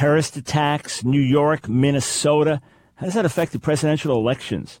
terrorist attacks, New York, Minnesota. How does that affect the presidential elections?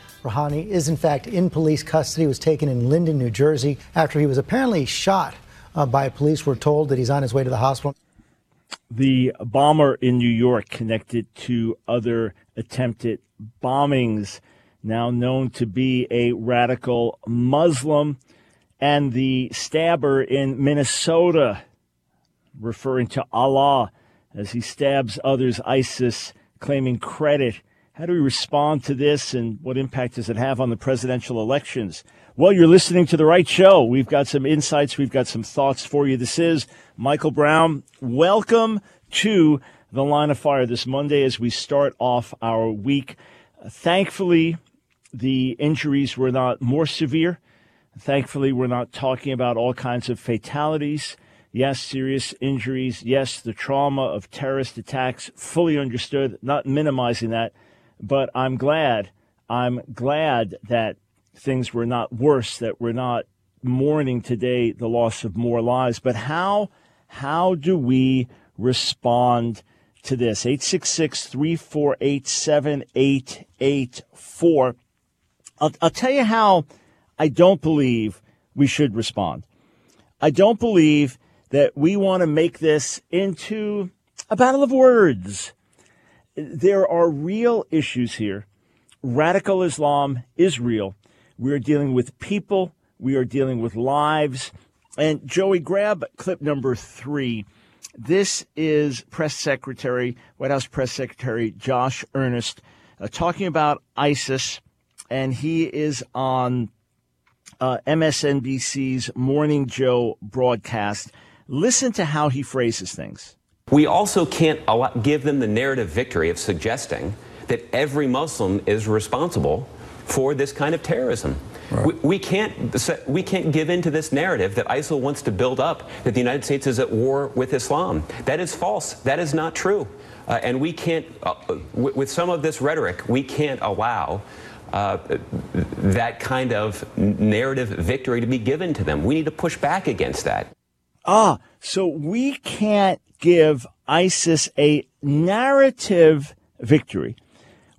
Rahami is in fact in police custody. Was taken in Linden, New Jersey, after he was apparently shot uh, by police. We're told that he's on his way to the hospital. The bomber in New York connected to other attempted bombings, now known to be a radical Muslim, and the stabber in Minnesota, referring to Allah as he stabs others, ISIS, claiming credit how do we respond to this and what impact does it have on the presidential elections? Well, you're listening to the right show. We've got some insights, we've got some thoughts for you. This is Michael Brown. Welcome to the line of fire this Monday as we start off our week. Thankfully, the injuries were not more severe. Thankfully, we're not talking about all kinds of fatalities. Yes, serious injuries. Yes, the trauma of terrorist attacks, fully understood, not minimizing that. But I'm glad, I'm glad that things were not worse, that we're not mourning today the loss of more lives. But how, how do we respond to this? 866 348 7884. I'll tell you how I don't believe we should respond. I don't believe that we want to make this into a battle of words there are real issues here. Radical Islam is real. We are dealing with people, we are dealing with lives. And Joey, grab clip number three. This is Press Secretary, White House Press Secretary Josh Earnest uh, talking about ISIS, and he is on uh, MSNBC's Morning Joe broadcast. Listen to how he phrases things. We also can't give them the narrative victory of suggesting that every Muslim is responsible for this kind of terrorism. Right. We, we, can't we can't give in to this narrative that ISIL wants to build up that the United States is at war with Islam. That is false. That is not true. Uh, and we can't, uh, with some of this rhetoric, we can't allow uh, that kind of narrative victory to be given to them. We need to push back against that. Ah, so we can't give ISIS a narrative victory.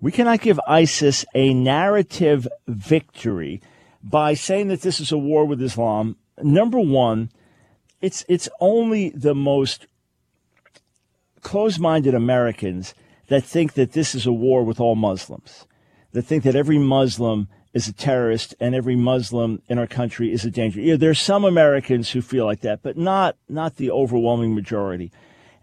We cannot give ISIS a narrative victory by saying that this is a war with Islam. Number one, it's it's only the most closed-minded Americans that think that this is a war with all Muslims, that think that every Muslim is a terrorist and every Muslim in our country is a danger. Yeah, are some Americans who feel like that, but not not the overwhelming majority.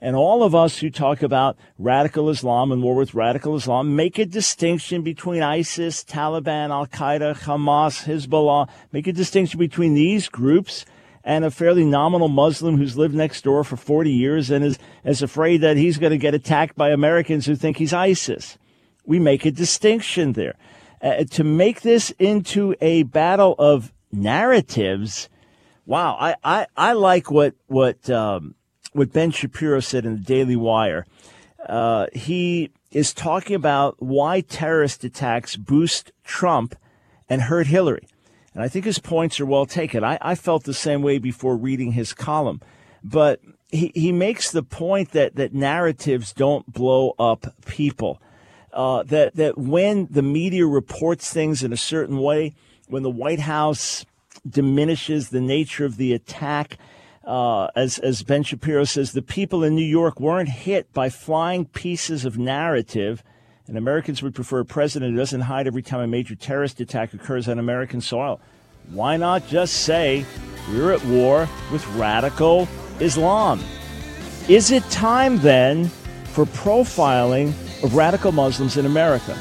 And all of us who talk about radical Islam and war with radical Islam make a distinction between ISIS, Taliban, Al Qaeda, Hamas, Hezbollah, make a distinction between these groups and a fairly nominal Muslim who's lived next door for 40 years and is, is afraid that he's going to get attacked by Americans who think he's ISIS. We make a distinction there. Uh, to make this into a battle of narratives, wow, I, I, I like what, what, um, what Ben Shapiro said in the Daily Wire. Uh, he is talking about why terrorist attacks boost Trump and hurt Hillary. And I think his points are well taken. I, I felt the same way before reading his column. But he, he makes the point that, that narratives don't blow up people. Uh, that, that when the media reports things in a certain way, when the White House diminishes the nature of the attack, uh, as, as Ben Shapiro says, the people in New York weren't hit by flying pieces of narrative, and Americans would prefer a president who doesn't hide every time a major terrorist attack occurs on American soil. Why not just say we're at war with radical Islam? Is it time then for profiling of radical Muslims in America?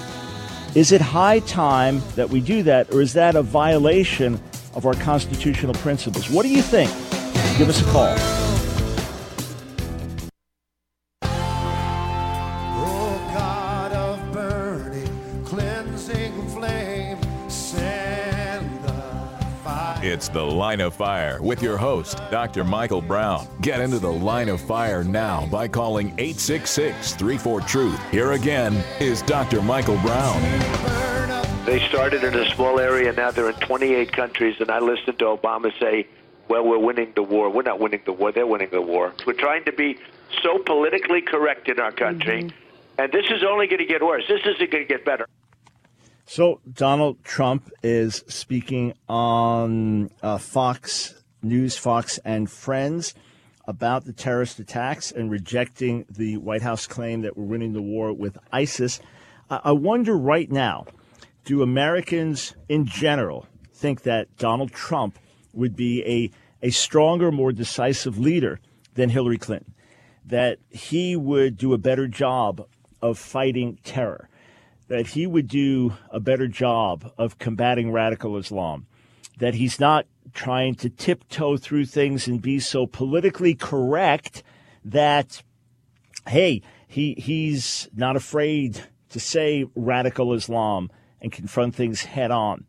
Is it high time that we do that, or is that a violation of our constitutional principles? What do you think? give us a call. It's The Line of Fire with your host, Dr. Michael Brown. Get into The Line of Fire now by calling 866 34 Truth. Here again is Dr. Michael Brown. They started in a small area, now they're in 28 countries, and I listened to Obama say well, we're winning the war. We're not winning the war, they're winning the war. We're trying to be so politically correct in our country, mm-hmm. and this is only going to get worse. This isn't going to get better. So Donald Trump is speaking on uh, Fox News, Fox and Friends about the terrorist attacks and rejecting the White House claim that we're winning the war with ISIS. I, I wonder right now, do Americans in general think that Donald Trump would be a, a stronger, more decisive leader than Hillary Clinton? That he would do a better job of fighting terror? that he would do a better job of combating radical Islam, that he's not trying to tiptoe through things and be so politically correct that, hey, he, he's not afraid to say radical Islam and confront things head on.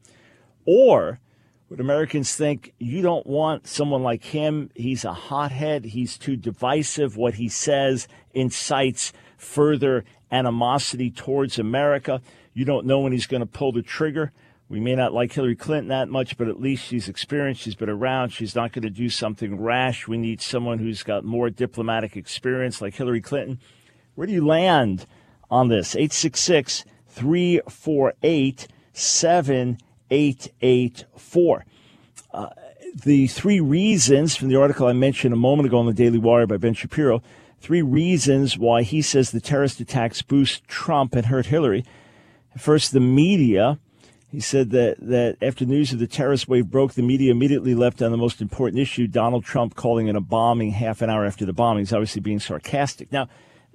Or would Americans think you don't want someone like him? He's a hothead. He's too divisive. What he says incites further animosity towards America. You don't know when he's going to pull the trigger. We may not like Hillary Clinton that much, but at least she's experienced. She's been around. She's not going to do something rash. We need someone who's got more diplomatic experience like Hillary Clinton. Where do you land on this? 866 348 7884. Uh, the three reasons from the article I mentioned a moment ago on the Daily Wire by Ben Shapiro three reasons why he says the terrorist attacks boost Trump and hurt Hillary. First, the media. He said that, that after news of the terrorist wave broke, the media immediately left on the most important issue, Donald Trump calling it a bombing half an hour after the bombing. He's obviously being sarcastic. Now,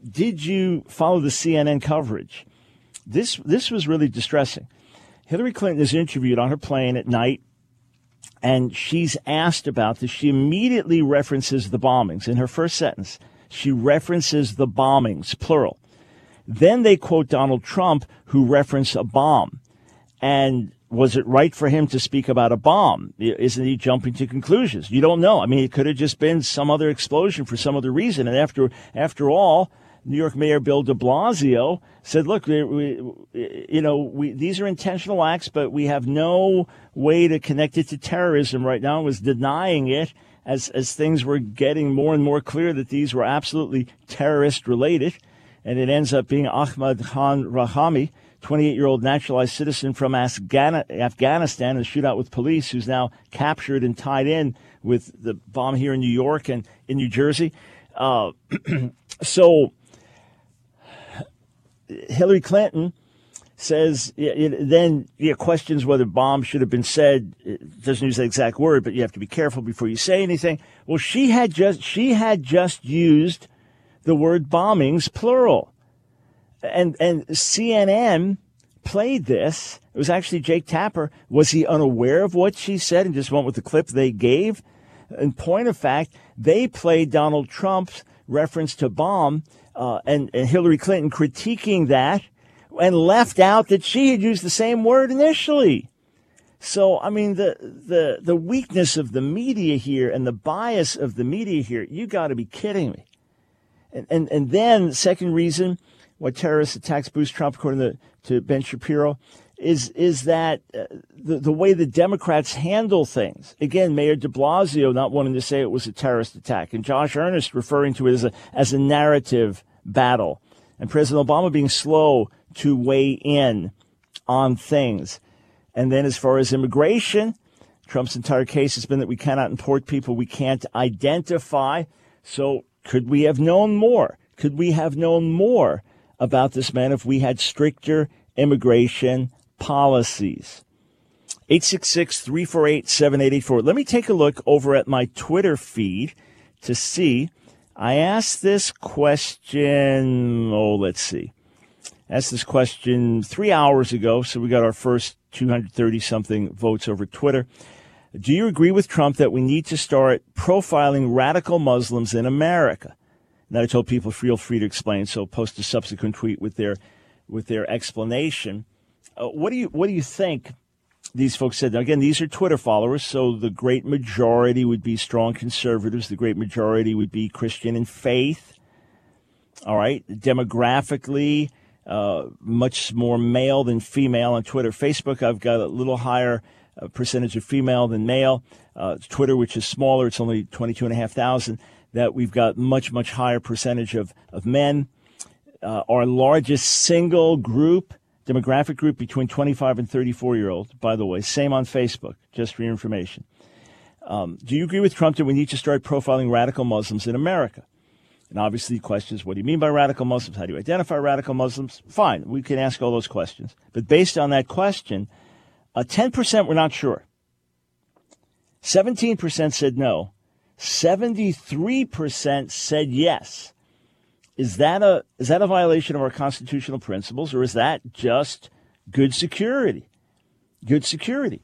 did you follow the CNN coverage? This, this was really distressing. Hillary Clinton is interviewed on her plane at night, and she's asked about this. She immediately references the bombings in her first sentence. She references the bombings, plural. Then they quote Donald Trump, who referenced a bomb. And was it right for him to speak about a bomb? Isn't he jumping to conclusions? You don't know. I mean, it could have just been some other explosion for some other reason. And after, after all, New York Mayor Bill de Blasio said, look, we, we, you know, we, these are intentional acts, but we have no way to connect it to terrorism right now, was denying it as, as things were getting more and more clear that these were absolutely terrorist related. And it ends up being Ahmad Khan Rahami, 28 year old naturalized citizen from Afghanistan, in a shootout with police, who's now captured and tied in with the bomb here in New York and in New Jersey. Uh, so Hillary Clinton says then yeah, questions whether bombs should have been said. It doesn't use the exact word, but you have to be careful before you say anything. Well, she had just she had just used the word bombings plural, and and CNN played this. It was actually Jake Tapper. Was he unaware of what she said and just went with the clip they gave? In point of fact, they played Donald Trump's reference to bomb uh, and, and Hillary Clinton critiquing that and left out that she had used the same word initially. So, I mean, the, the, the weakness of the media here and the bias of the media here, you got to be kidding me. And, and, and then, second reason why terrorist attacks boost Trump, according to, to Ben Shapiro, is, is that uh, the, the way the Democrats handle things. Again, Mayor de Blasio not wanting to say it was a terrorist attack, and Josh Earnest referring to it as a, as a narrative battle, and President Obama being slow to weigh in on things. And then as far as immigration, Trump's entire case has been that we cannot import people we can't identify. So could we have known more? Could we have known more about this man if we had stricter immigration policies? 866 348 7884. Let me take a look over at my Twitter feed to see. I asked this question, oh, let's see asked this question three hours ago, so we got our first 230 something votes over Twitter. Do you agree with Trump that we need to start profiling radical Muslims in America? And I told people feel free to explain, so post a subsequent tweet with their with their explanation. Uh, what do you what do you think these folks said, now again, these are Twitter followers, so the great majority would be strong conservatives. The great majority would be Christian in faith. All right. Demographically, uh, much more male than female on Twitter. Facebook, I've got a little higher uh, percentage of female than male. Uh, Twitter, which is smaller, it's only 22,500, that we've got much, much higher percentage of, of men. Our largest single group, demographic group between 25 and 34 year old, by the way, same on Facebook, just for your information. Um, do you agree with Trump that we need to start profiling radical Muslims in America? And obviously, the question is, what do you mean by radical Muslims? How do you identify radical Muslims? Fine, we can ask all those questions. But based on that question, uh, 10% were not sure. 17% said no. 73% said yes. Is that a is that a violation of our constitutional principles or is that just good security? Good security.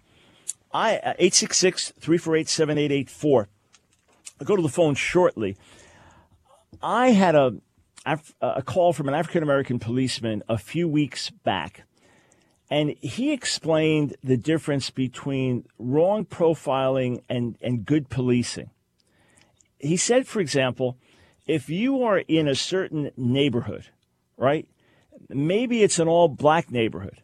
I 866-348-7884. Uh, I'll go to the phone shortly. I had a a call from an African American policeman a few weeks back and he explained the difference between wrong profiling and, and good policing. He said, for example, if you are in a certain neighborhood, right? Maybe it's an all black neighborhood,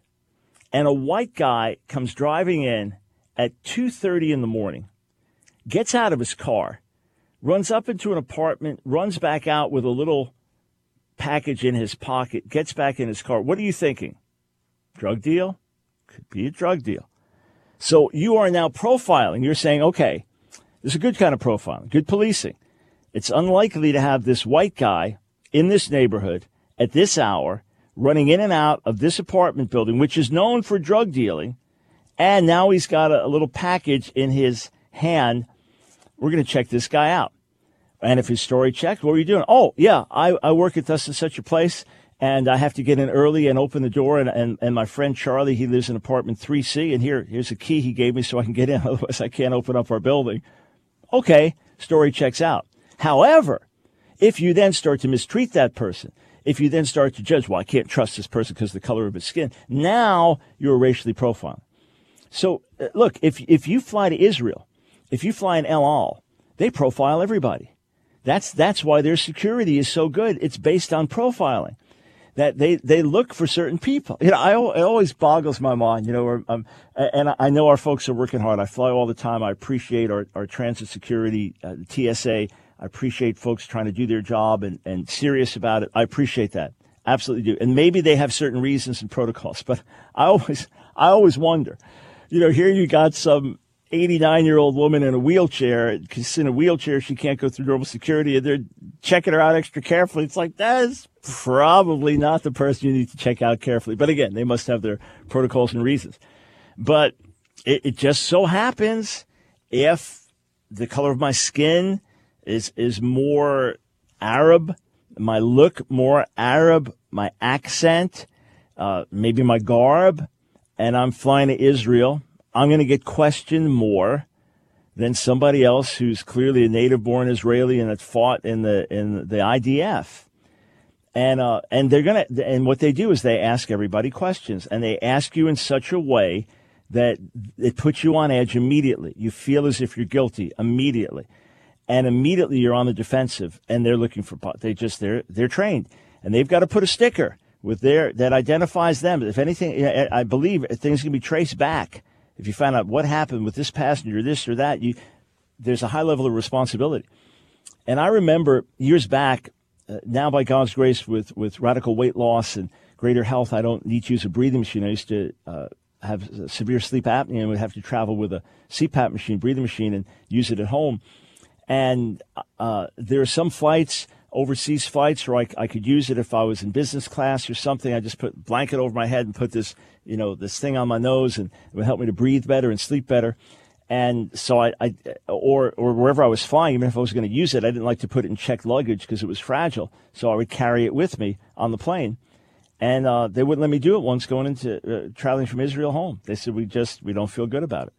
and a white guy comes driving in at 2:30 in the morning, gets out of his car, runs up into an apartment, runs back out with a little package in his pocket, gets back in his car. What are you thinking? Drug deal? Could be a drug deal. So you are now profiling. You're saying, okay, this is a good kind of profiling, good policing. It's unlikely to have this white guy in this neighborhood at this hour running in and out of this apartment building, which is known for drug dealing. And now he's got a, a little package in his hand. We're going to check this guy out. And if his story checks, what are you doing? Oh, yeah, I, I work at thus and such a place and I have to get in early and open the door. And, and, and my friend Charlie, he lives in apartment 3C, and here here's a key he gave me so I can get in. Otherwise, I can't open up our building. Okay, story checks out. However, if you then start to mistreat that person, if you then start to judge, well, I can't trust this person because of the color of his skin, now you're racially profiling. So, uh, look, if, if you fly to Israel, if you fly in El Al, they profile everybody. That's, that's why their security is so good. It's based on profiling that they, they look for certain people. You know, I, it always boggles my mind, you know, um, and I know our folks are working hard. I fly all the time. I appreciate our, our transit security, uh, TSA. I appreciate folks trying to do their job and, and serious about it. I appreciate that. Absolutely do. And maybe they have certain reasons and protocols, but I always, I always wonder, you know, here you got some 89 year old woman in a wheelchair. Because in a wheelchair, she can't go through normal security they're checking her out extra carefully. It's like, that is probably not the person you need to check out carefully. But again, they must have their protocols and reasons. But it, it just so happens if the color of my skin is, is more Arab, my look more Arab, my accent, uh, maybe my garb, and I'm flying to Israel, I'm going to get questioned more than somebody else who's clearly a native born Israeli and that fought in the in the IDF and uh, and they're gonna and what they do is they ask everybody questions and they ask you in such a way that it puts you on edge immediately. You feel as if you're guilty immediately, and immediately you're on the defensive. And they're looking for they just they're they're trained and they've got to put a sticker with their that identifies them. If anything, I believe things can be traced back. If you find out what happened with this passenger, this or that, you there's a high level of responsibility. And I remember years back, uh, now by God's grace, with, with radical weight loss and greater health, I don't need to use a breathing machine. I used to uh, have severe sleep apnea and would have to travel with a CPAP machine, breathing machine, and use it at home. And uh, there are some flights, overseas flights, where I, I, could use it if I was in business class or something. I just put blanket over my head and put this, you know, this thing on my nose, and it would help me to breathe better and sleep better. And so I, I, or, or wherever I was flying, even if I was going to use it, I didn't like to put it in checked luggage because it was fragile. So I would carry it with me on the plane. And uh, they wouldn't let me do it once going into uh, traveling from Israel home. They said, we just, we don't feel good about it.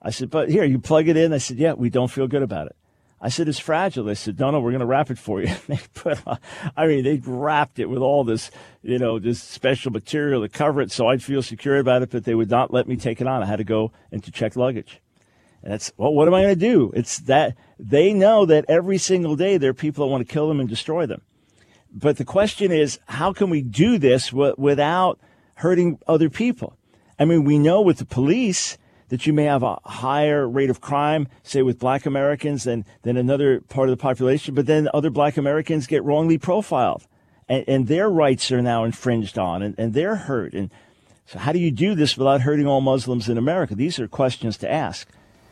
I said, but here, you plug it in. I said, yeah, we don't feel good about it. I said, it's fragile. They said, no, no, we're going to wrap it for you. they put, I mean, they wrapped it with all this, you know, this special material to cover it so I'd feel secure about it, but they would not let me take it on. I had to go and to check luggage. And that's, well, what am I going to do? It's that they know that every single day there are people that want to kill them and destroy them. But the question is, how can we do this w- without hurting other people? I mean, we know with the police, that you may have a higher rate of crime, say with black Americans than, than another part of the population, but then other black Americans get wrongly profiled and, and their rights are now infringed on and, and they're hurt. And so how do you do this without hurting all Muslims in America? These are questions to ask.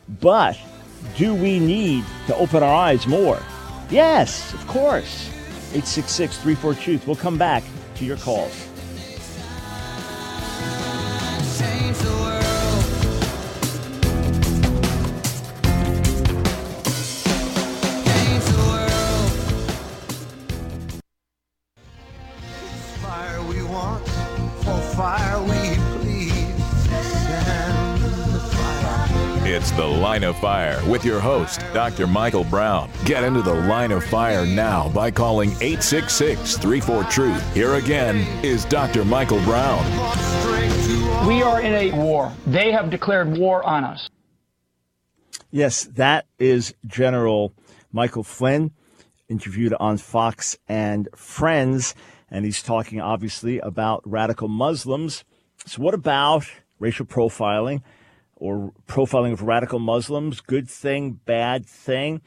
But do we need to open our eyes more? Yes, of course. 866 34 Truth. We'll come back to your calls. Line of Fire with your host, Dr. Michael Brown. Get into the line of fire now by calling 866 34 Truth. Here again is Dr. Michael Brown. We are in a war. They have declared war on us. Yes, that is General Michael Flynn, interviewed on Fox and Friends. And he's talking, obviously, about radical Muslims. So, what about racial profiling? Or profiling of radical Muslims, good thing, bad thing?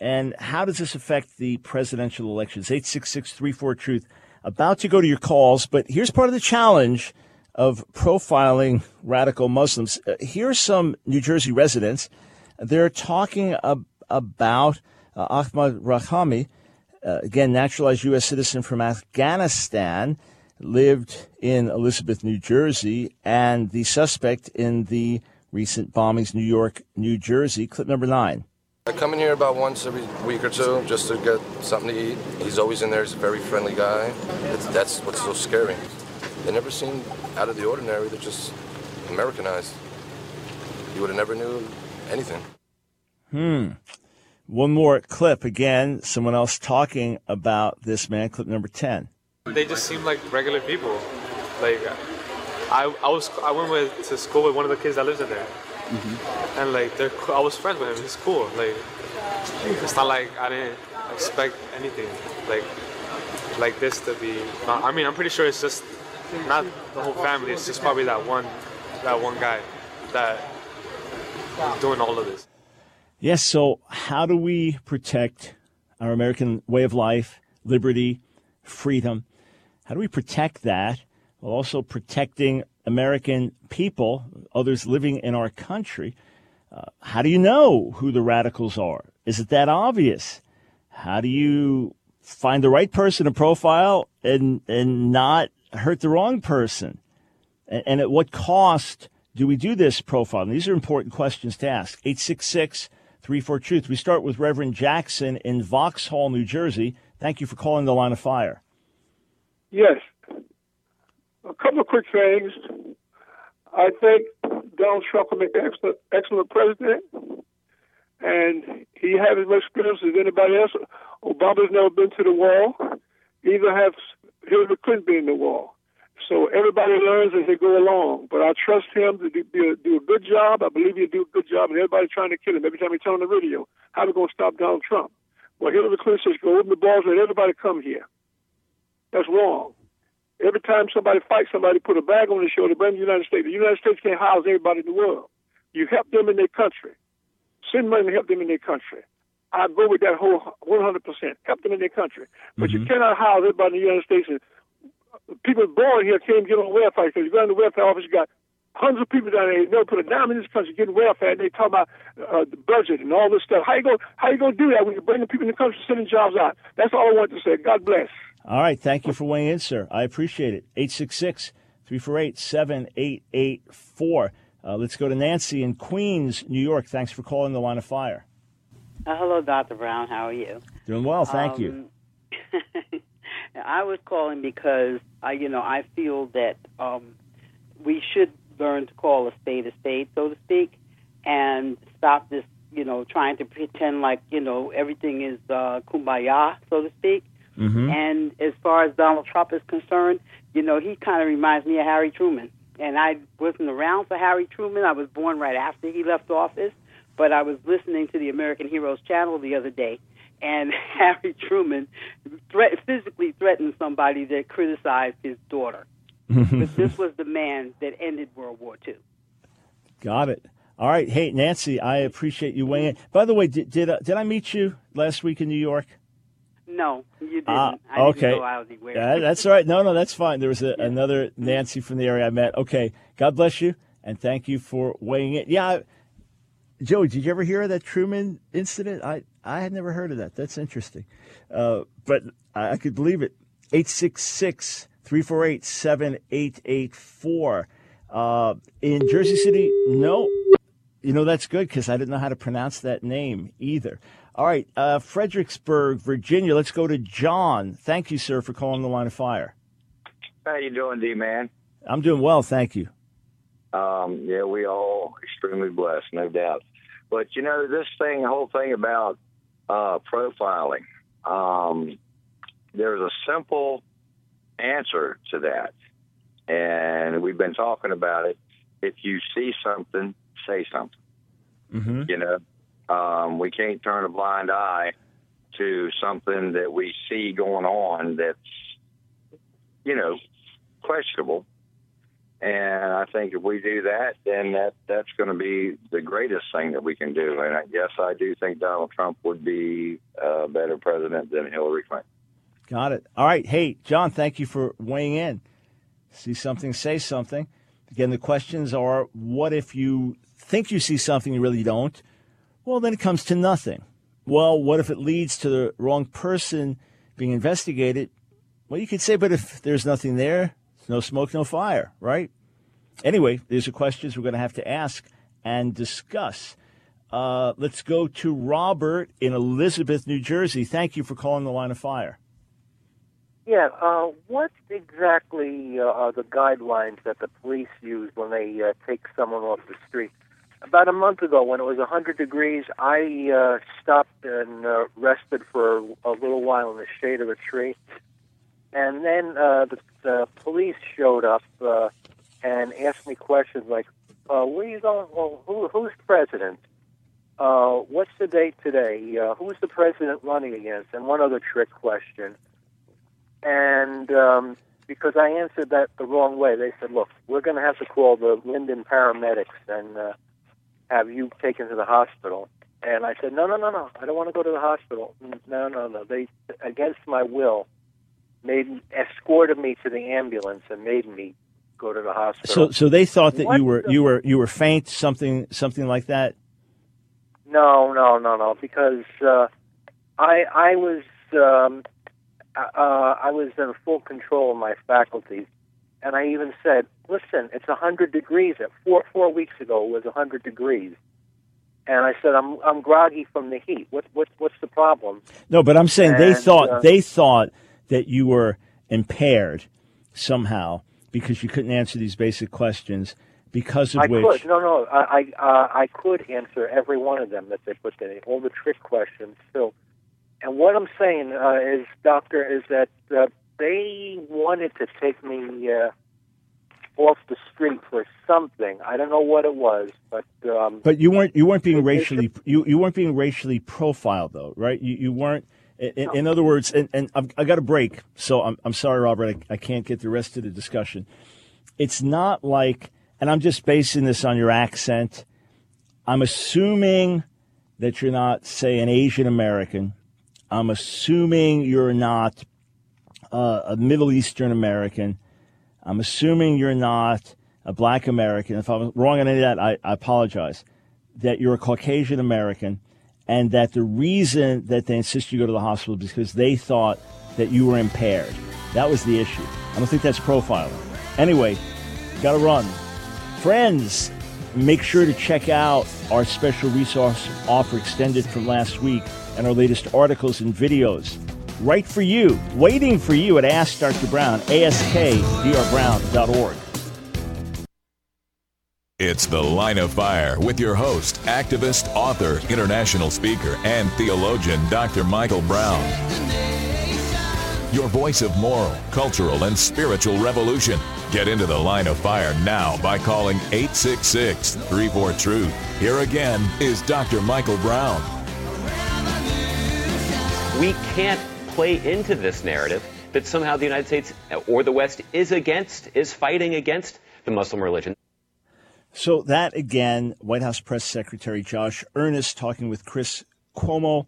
And how does this affect the presidential elections? 866 Truth. About to go to your calls, but here's part of the challenge of profiling radical Muslims. Uh, here's some New Jersey residents. They're talking ab- about uh, Ahmad Rahami, uh, again, naturalized U.S. citizen from Afghanistan, lived in Elizabeth, New Jersey, and the suspect in the recent bombings, New York, New Jersey. Clip number nine. I come in here about once every week or two just to get something to eat. He's always in there. He's a very friendly guy. It's, that's what's so scary. They never seem out of the ordinary. They're just Americanized. You would have never knew anything. Hmm. One more clip again. Someone else talking about this man. Clip number ten. They just seem like regular people. Like I, I was I went with, to school with one of the kids that lives in there, mm-hmm. and like they're I was friends with him. He's cool. Like it's not like I didn't expect anything like like this to be. I mean, I'm pretty sure it's just not the whole family. It's just probably that one that one guy that doing all of this. Yes. So how do we protect our American way of life, liberty, freedom? How do we protect that? While also protecting American people, others living in our country. Uh, how do you know who the radicals are? Is it that obvious? How do you find the right person to profile and and not hurt the wrong person? And, and at what cost do we do this profiling? These are important questions to ask. 866 34 Truth. We start with Reverend Jackson in Vauxhall, New Jersey. Thank you for calling the line of fire. Yes a couple of quick things. I think Donald Trump will make an excellent, excellent president, and he has as much experience as anybody else. Obama's never been to the wall. Either have Hillary Clinton been in the wall. So everybody learns as they go along. But I trust him to do, do, a good job. I believe he'll do a good job. And everybody's trying to kill him every time he turn on the radio. How are we going to stop Donald Trump? Well, Hillary Clinton says, go open the balls and let everybody come here. That's wrong. Every time somebody fights somebody, put a bag on their shoulder, blame the United States. The United States can't house everybody in the world. You help them in their country. Send money to help them in their country. I go with that whole 100%. Help them in their country. But mm-hmm. you cannot house everybody in the United States. And people born here can't get on welfare because you go in the welfare office, you got hundreds of people down there. They never put a dime in this country getting welfare, and they talk about uh, the budget and all this stuff. How you go? How you gonna do that when you're bringing people in the country, sending jobs out? That's all I want to say. God bless. All right. Thank you for weighing in, sir. I appreciate it. 866 348 7884. Uh, let's go to Nancy in Queens, New York. Thanks for calling the line of fire. Uh, hello, Dr. Brown. How are you? Doing well. Thank um, you. I was calling because I, you know, I feel that um, we should learn to call a spade a spade, so to speak, and stop this you know, trying to pretend like you know everything is uh, kumbaya, so to speak. Mm-hmm. And as far as Donald Trump is concerned, you know, he kind of reminds me of Harry Truman. And I wasn't around for Harry Truman. I was born right after he left office, but I was listening to the American Heroes channel the other day, and Harry Truman threat, physically threatened somebody that criticized his daughter. but this was the man that ended World War II. Got it. All right. Hey, Nancy, I appreciate you weighing in. By the way, did did, uh, did I meet you last week in New York? No, you didn't. Ah, I didn't okay. know I was aware. Yeah, that's all right. No, no, that's fine. There was a, another Nancy from the area I met. Okay. God bless you, and thank you for weighing in. Yeah, Joey, did you ever hear of that Truman incident? I, I had never heard of that. That's interesting. Uh, but I, I could believe it. 866 348 7884. Uh, In Jersey City, no. You know, that's good because I didn't know how to pronounce that name either. All right. Uh, Fredericksburg, Virginia. Let's go to John. Thank you, sir, for calling the line of fire. How you doing, D man? I'm doing well. Thank you. Um, yeah, we all extremely blessed, no doubt. But you know, this thing, the whole thing about uh, profiling, um, there's a simple answer to that, and we've been talking about it. If you see something, say something. Mm-hmm. You know, um, we can't turn a blind eye to something that we see going on that's, you know, questionable. And I think if we do that, then that that's going to be the greatest thing that we can do. And I guess I do think Donald Trump would be a better president than Hillary Clinton. Got it. All right. Hey, John, thank you for weighing in. See something, say something. Again, the questions are what if you think you see something you really don't? Well, then it comes to nothing. Well, what if it leads to the wrong person being investigated? Well, you could say, but if there's nothing there, no smoke, no fire, right? Anyway, these are questions we're going to have to ask and discuss. Uh, let's go to Robert in Elizabeth, New Jersey. Thank you for calling the line of fire. Yeah, uh, what exactly uh, are the guidelines that the police use when they uh, take someone off the street? About a month ago, when it was 100 degrees, I uh, stopped and uh, rested for a little while in the shade of a tree. And then uh, the, the police showed up uh, and asked me questions like, uh, where are you going? Well, who, who's president? Uh, what's the date today? Uh, who's the president running against? And one other trick question. And um, because I answered that the wrong way, they said, look, we're going to have to call the Linden paramedics and uh, have you taken to the hospital. And I said, no, no, no, no, I don't want to go to the hospital. No, no, no. They, against my will, made escorted me to the ambulance and made me go to the hospital. So, so they thought that What you were the- you were you were faint, something something like that. No, no, no, no. Because uh, I I was um, uh, I was in full control of my faculties, and I even said, "Listen, it's a hundred degrees." At four four weeks ago, it was a hundred degrees, and I said, "I'm I'm groggy from the heat. What what what's the problem?" No, but I'm saying they thought uh, they thought that you were impaired somehow because you couldn't answer these basic questions. Because of I which, could no no I I, uh, I could answer every one of them that they put in all the trick questions too. And what I'm saying uh, is, doctor, is that uh, they wanted to take me uh, off the street for something. I don't know what it was, but um, but you weren't you weren't being racially you, you weren't being racially profiled though, right? You you weren't. In, in- other words, and, and I've, I got a break, so I'm I'm sorry, Robert, I, I can't get the rest of the discussion. It's not like, and I'm just basing this on your accent. I'm assuming that you're not, say, an Asian American. I'm assuming you're not uh, a Middle Eastern American. I'm assuming you're not a black American. If I'm wrong on any of that, I, I apologize. That you're a Caucasian American, and that the reason that they insist you go to the hospital is because they thought that you were impaired. That was the issue. I don't think that's profiling. Anyway, got to run. Friends, make sure to check out our special resource offer extended from last week and our latest articles and videos. Right for you, waiting for you at Ask Dr. Brown, askdrbrown.org. It's The Line of Fire with your host, activist, author, international speaker, and theologian, Dr. Michael Brown. Your voice of moral, cultural, and spiritual revolution. Get into the line of fire now by calling 866 34 Truth. Here again is Dr. Michael Brown. We can't play into this narrative that somehow the United States or the West is against, is fighting against the Muslim religion. So that again, White House Press Secretary Josh Earnest talking with Chris Cuomo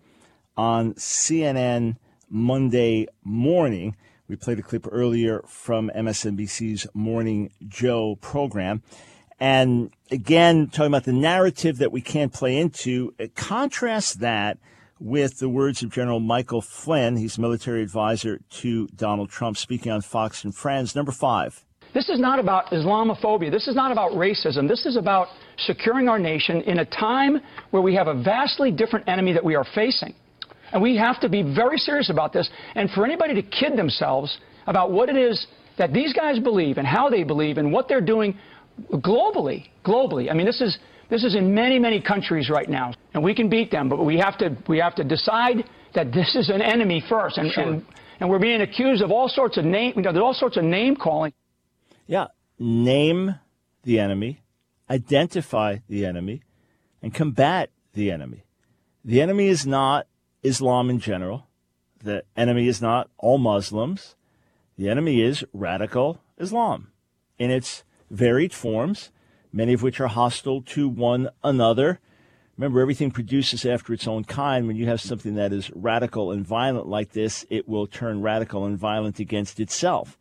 on CNN Monday morning. We played a clip earlier from MSNBC's Morning Joe program. And again, talking about the narrative that we can't play into, contrast that with the words of General Michael Flynn. He's military advisor to Donald Trump, speaking on Fox and Friends. Number five. This is not about Islamophobia. This is not about racism. This is about securing our nation in a time where we have a vastly different enemy that we are facing. And we have to be very serious about this. And for anybody to kid themselves about what it is that these guys believe and how they believe and what they're doing globally, globally. I mean, this is this is in many, many countries right now, and we can beat them, but we have to we have to decide that this is an enemy first, and sure. and, and we're being accused of all sorts of name. You know, all sorts of name calling. Yeah, name the enemy, identify the enemy, and combat the enemy. The enemy is not Islam in general. The enemy is not all Muslims. The enemy is radical Islam in its varied forms, many of which are hostile to one another. Remember, everything produces after its own kind. When you have something that is radical and violent like this, it will turn radical and violent against itself.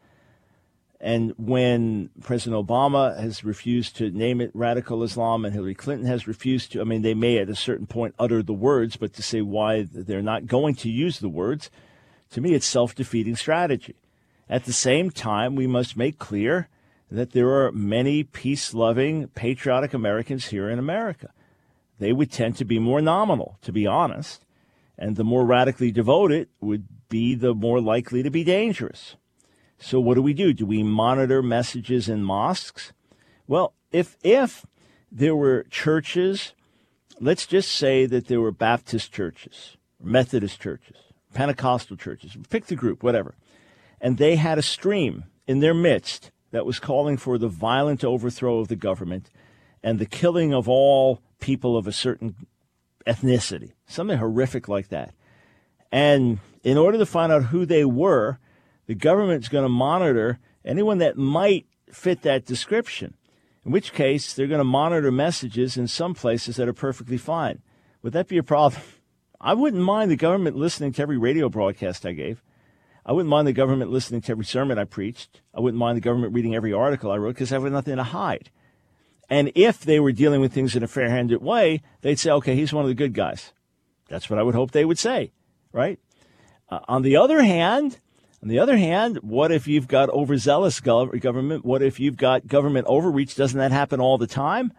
And when President Obama has refused to name it radical Islam and Hillary Clinton has refused to, I mean, they may at a certain point utter the words, but to say why they're not going to use the words, to me, it's self defeating strategy. At the same time, we must make clear that there are many peace loving, patriotic Americans here in America. They would tend to be more nominal, to be honest, and the more radically devoted would be the more likely to be dangerous. So what do we do? Do we monitor messages in mosques? Well, if if there were churches, let's just say that there were Baptist churches, Methodist churches, Pentecostal churches, pick the group, whatever, and they had a stream in their midst that was calling for the violent overthrow of the government and the killing of all people of a certain ethnicity, something horrific like that. And in order to find out who they were, the government's going to monitor anyone that might fit that description. In which case, they're going to monitor messages in some places that are perfectly fine. Would that be a problem? I wouldn't mind the government listening to every radio broadcast I gave. I wouldn't mind the government listening to every sermon I preached. I wouldn't mind the government reading every article I wrote because I have nothing to hide. And if they were dealing with things in a fair handed way, they'd say, okay, he's one of the good guys. That's what I would hope they would say, right? Uh, on the other hand, on the other hand, what if you've got overzealous government? What if you've got government overreach? Doesn't that happen all the time?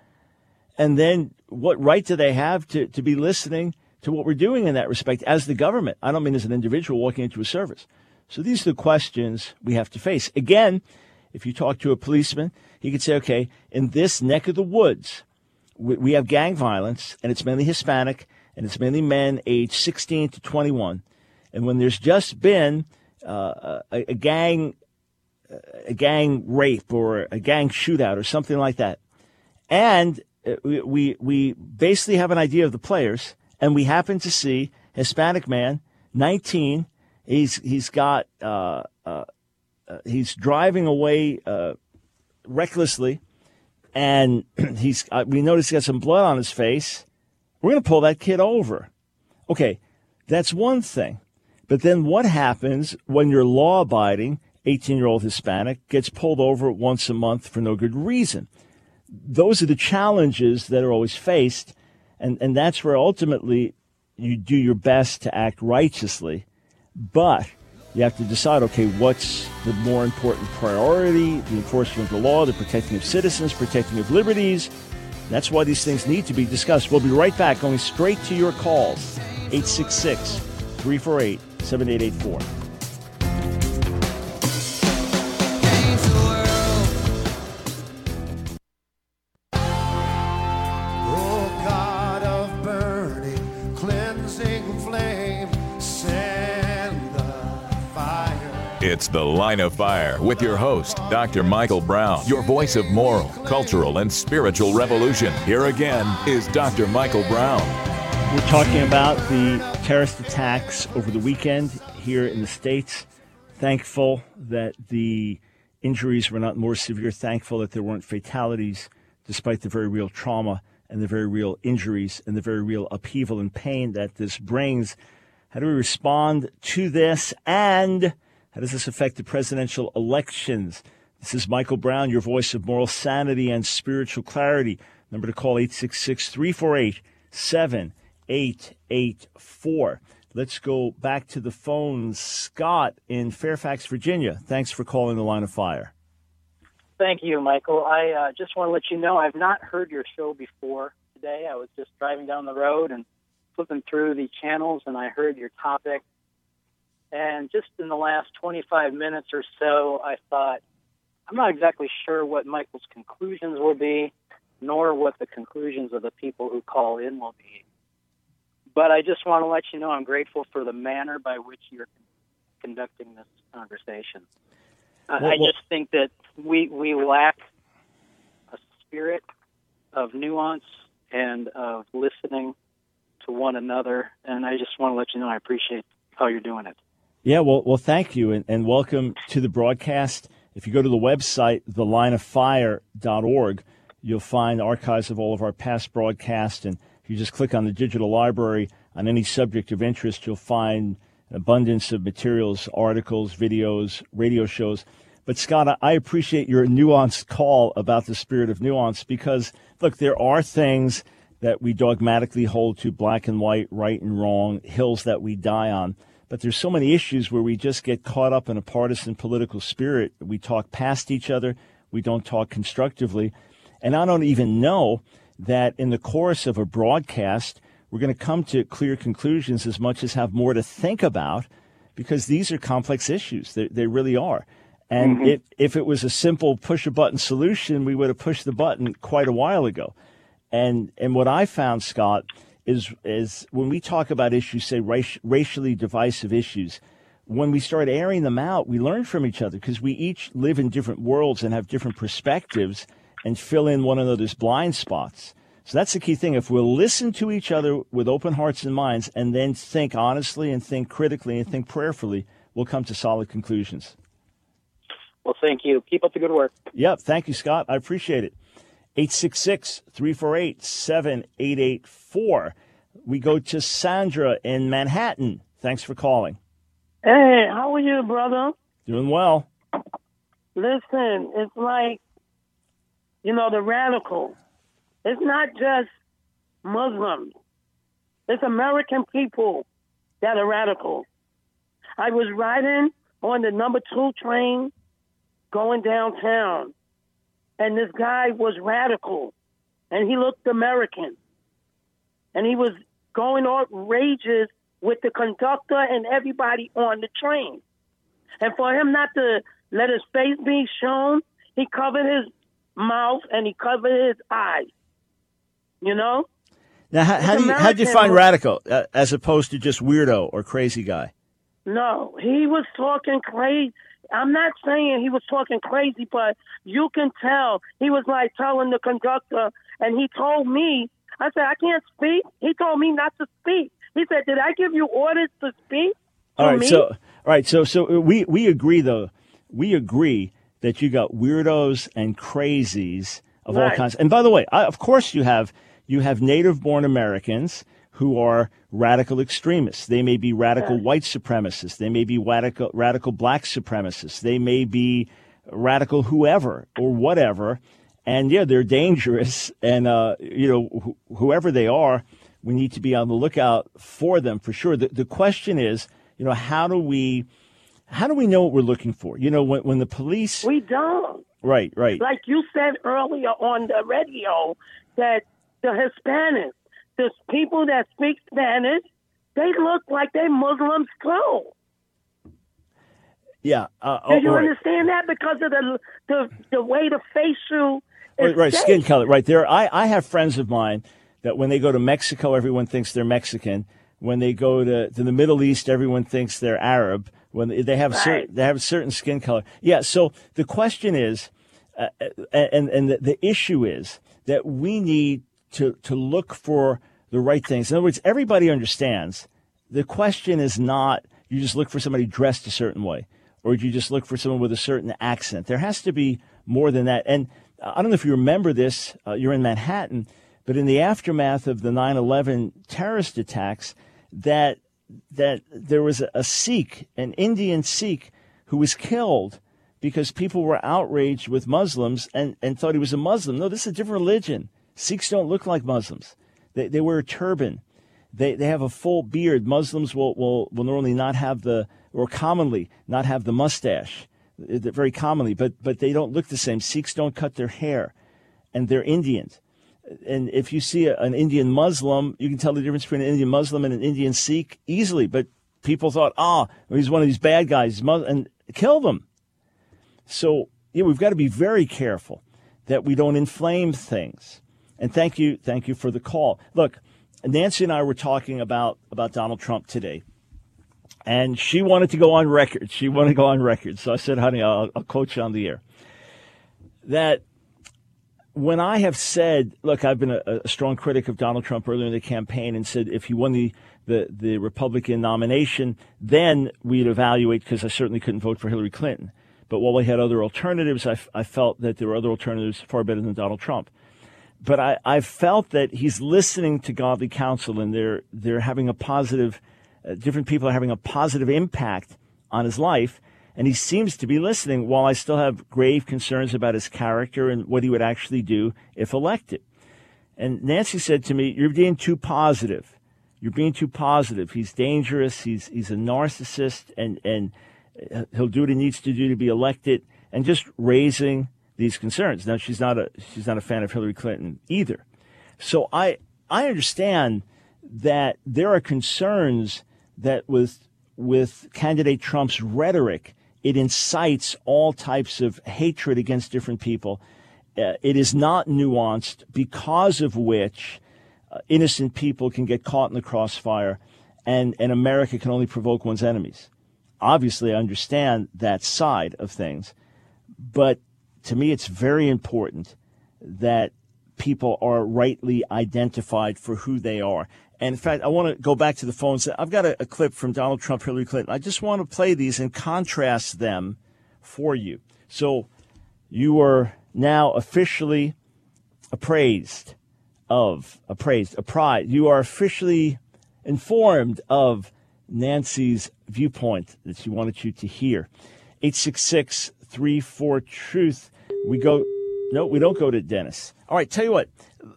And then what right do they have to, to be listening to what we're doing in that respect as the government? I don't mean as an individual walking into a service. So these are the questions we have to face. Again, if you talk to a policeman, he could say, okay, in this neck of the woods, we, we have gang violence, and it's mainly Hispanic, and it's mainly men aged 16 to 21. And when there's just been uh, a, a, gang a gang rape or a gang shootout or something like that, and uh, we we basically have an idea of the players, and we happen to see Hispanic man, 19. He's he's got uh, uh, uh he's driving away uh, recklessly, and he's we notice he got some blood on his face. We're going to pull that kid over. Okay, that's one thing. But then what happens when your law abiding 18 year old Hispanic gets pulled over once a month for no good reason? Those are the challenges that are always faced. And, and that's where ultimately you do your best to act righteously. But you have to decide okay, what's the more important priority? The enforcement of the law, the protecting of citizens, protecting of liberties. That's why these things need to be discussed. We'll be right back, going straight to your calls 866 348 7884. It's The Line of Fire with your host, Dr. Michael Brown, your voice of moral, cultural, and spiritual revolution. Here again is Dr. Michael Brown. We're talking about the terrorist attacks over the weekend here in the States. Thankful that the injuries were not more severe. Thankful that there weren't fatalities, despite the very real trauma and the very real injuries and the very real upheaval and pain that this brings. How do we respond to this? And how does this affect the presidential elections? This is Michael Brown, your voice of moral sanity and spiritual clarity. Number to call 866 348 7884. Let's go back to the phones. Scott in Fairfax, Virginia. Thanks for calling the line of fire. Thank you, Michael. I uh, just want to let you know I've not heard your show before today. I was just driving down the road and flipping through the channels and I heard your topic. And just in the last 25 minutes or so, I thought, I'm not exactly sure what Michael's conclusions will be, nor what the conclusions of the people who call in will be. But I just want to let you know I'm grateful for the manner by which you're conducting this conversation. Well, I just think that we we lack a spirit of nuance and of listening to one another. And I just want to let you know I appreciate how you're doing it. Yeah, well, well, thank you, and, and welcome to the broadcast. If you go to the website, thelineoffire.org, you'll find archives of all of our past broadcasts. And if you just click on the digital library on any subject of interest, you'll find an abundance of materials, articles, videos, radio shows. But Scott, I appreciate your nuanced call about the spirit of nuance because, look, there are things that we dogmatically hold to black and white, right and wrong, hills that we die on. But there's so many issues where we just get caught up in a partisan political spirit. We talk past each other. We don't talk constructively. And I don't even know that in the course of a broadcast, we're going to come to clear conclusions as much as have more to think about because these are complex issues. They, they really are. And mm-hmm. if, if it was a simple push a button solution, we would have pushed the button quite a while ago. And and what I found, Scott, is is when we talk about issues, say raci- racially divisive issues, when we start airing them out, we learn from each other because we each live in different worlds and have different perspectives and fill in one another's blind spots. So that's the key thing. If we'll listen to each other with open hearts and minds and then think honestly and think critically and think prayerfully, we'll come to solid conclusions. Well, thank you. Keep up the good work. Yep. Thank you, Scott. I appreciate it. 866 348 7884. We go to Sandra in Manhattan. Thanks for calling. Hey, how are you, brother? Doing well. Listen, it's like, you know, the radical. It's not just Muslims, it's American people that are radical. I was riding on the number two train going downtown and this guy was radical, and he looked American, and he was going outrageous with the conductor and everybody on the train. And for him not to let his face be shown, he covered his mouth and he covered his eyes. You know? Now, how, how do you how do you find radical uh, as opposed to just weirdo or crazy guy? No, he was talking crazy. I'm not saying he was talking crazy, but you can tell he was like telling the conductor, and he told me, I said, I can't speak. He told me not to speak. He said, Did I give you orders to speak? all right, me? so all right, so so uh, we we agree though. We agree that you got weirdos and crazies of Right. all kinds. And by the way, I, of course you have you have native born Americans who are radical extremists. They may be radical white supremacists. They may be radical radical black supremacists. They may be radical whoever or whatever. And yeah, they're dangerous. And uh, you know, wh- whoever they are, we need to be on the lookout for them for sure. The, the question is, you know, how do we how do we know what we're looking for? You know, when when the police We don't. Right, right. Like you said earlier on the radio, that the Hispanics, the people that speak Spanish, they look like they're Muslims too. Yeah. Uh, Do oh, you right. understand that? Because of the the the way the facial is Right, right, skin color. Right there, I, I have friends of mine that when they go to Mexico, everyone thinks they're Mexican. When they go to, to the Middle East, everyone thinks they're Arab. when they have a certain, they have a certain skin color. Yeah. So the question is, uh, and and the, the issue is that we need to to look for the right things. In other words, everybody understands. The question is not you just look for somebody dressed a certain way, or you just look for someone with a certain accent. There has to be more than that. And I don't know if you remember this. Uh, you're in Manhattan, but in the aftermath of the 9/11 terrorist attacks, that that there was a, a Sikh, an Indian Sikh, who was killed because people were outraged with Muslims and, and thought he was a Muslim. No, this is a different religion. Sikhs don't look like Muslims. They, they wear a turban. They, they have a full beard. Muslims will, will, will normally not have the, or commonly not have the mustache, uh, very commonly, but, but they don't look the same. Sikhs don't cut their hair, and they're Indians. And if you see a, an Indian Muslim, you can tell the difference between an Indian Muslim and an Indian Sikh easily. But people thought, oh, he's one of these bad guys, and kill them. So yeah, we've got to be very careful that we don't inflame things. And thank you, thank you for the call. Look, Nancy and I were talking about about Donald Trump today, and she wanted to go on record. She wanted to go on record. So I said, "Honey, I'll, I'll quote you on the air." That when I have said, look, I've been a, a, strong critic of Donald Trump earlier in the campaign and said if he won the, the, the Republican nomination, then we'd evaluate because I certainly couldn't vote for Hillary Clinton. But while we had other alternatives, I, I felt that there were other alternatives far better than Donald Trump but I, I felt that he's listening to godly counsel and they're, they're having a positive, uh, different people are having a positive impact on his life. And he seems to be listening while I still have grave concerns about his character and what he would actually do if elected. And Nancy said to me, You're being too positive. You're being too positive. He's dangerous. He's, he's a narcissist and, and uh, he'll do what he needs to do to be elected. And just raising these concerns. Now she's not a she's not a fan of Hillary Clinton either. So I I understand that there are concerns that with with candidate Trump's rhetoric, it incites all types of hatred against different people. Uh, it is not nuanced, because of which uh, innocent people can get caught in the crossfire, and, and America can only provoke one's enemies. Obviously, I understand that side of things, but to me, it's very important that people are rightly identified for who they are. And in fact, I want to go back to the phones. I've got a, a, clip from Donald Trump, Hillary Clinton. I just want to play these and contrast them for you. So you are now officially appraised of, appraised, apprised. You are officially informed of Nancy's viewpoint that she wanted you to hear. 866 34 Truth we go no we don't go to dennis. All right tell you what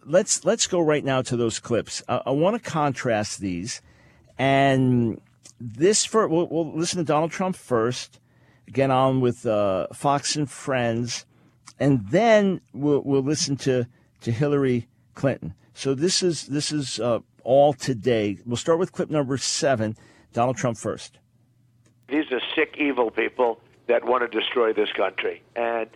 let's let's go right now to those clips. I, I want to contrast these and this for we'll, we'll, listen to donald trump first get on with uh, fox and friends and then we'll, we'll listen to to hillary clinton. So this is this is uh, all today. We'll start with clip number seven donald trump first. These are sick evil people that want to destroy this country. And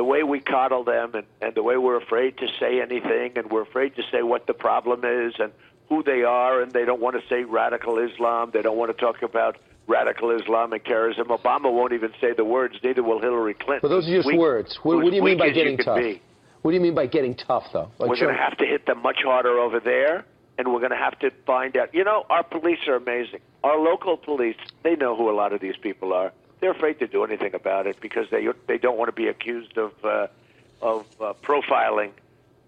the way we coddle them and, and the way we're afraid to say anything and we're afraid to say what the problem is and who they are and they don't want to say radical Islam. They don't want to talk about radical Islamic terrorism. Obama won't even say the words, neither will Hillary Clinton. But those are just weak, words. What, what do you mean by getting tough? Be. What do you mean by getting tough, though? Like we're going to have to hit them much harder over there, and we're going to have to find out. You know, our police are amazing. Our local police, they know who a lot of these people are they're afraid to do anything about it because they they don't want to be accused of uh, of uh, profiling,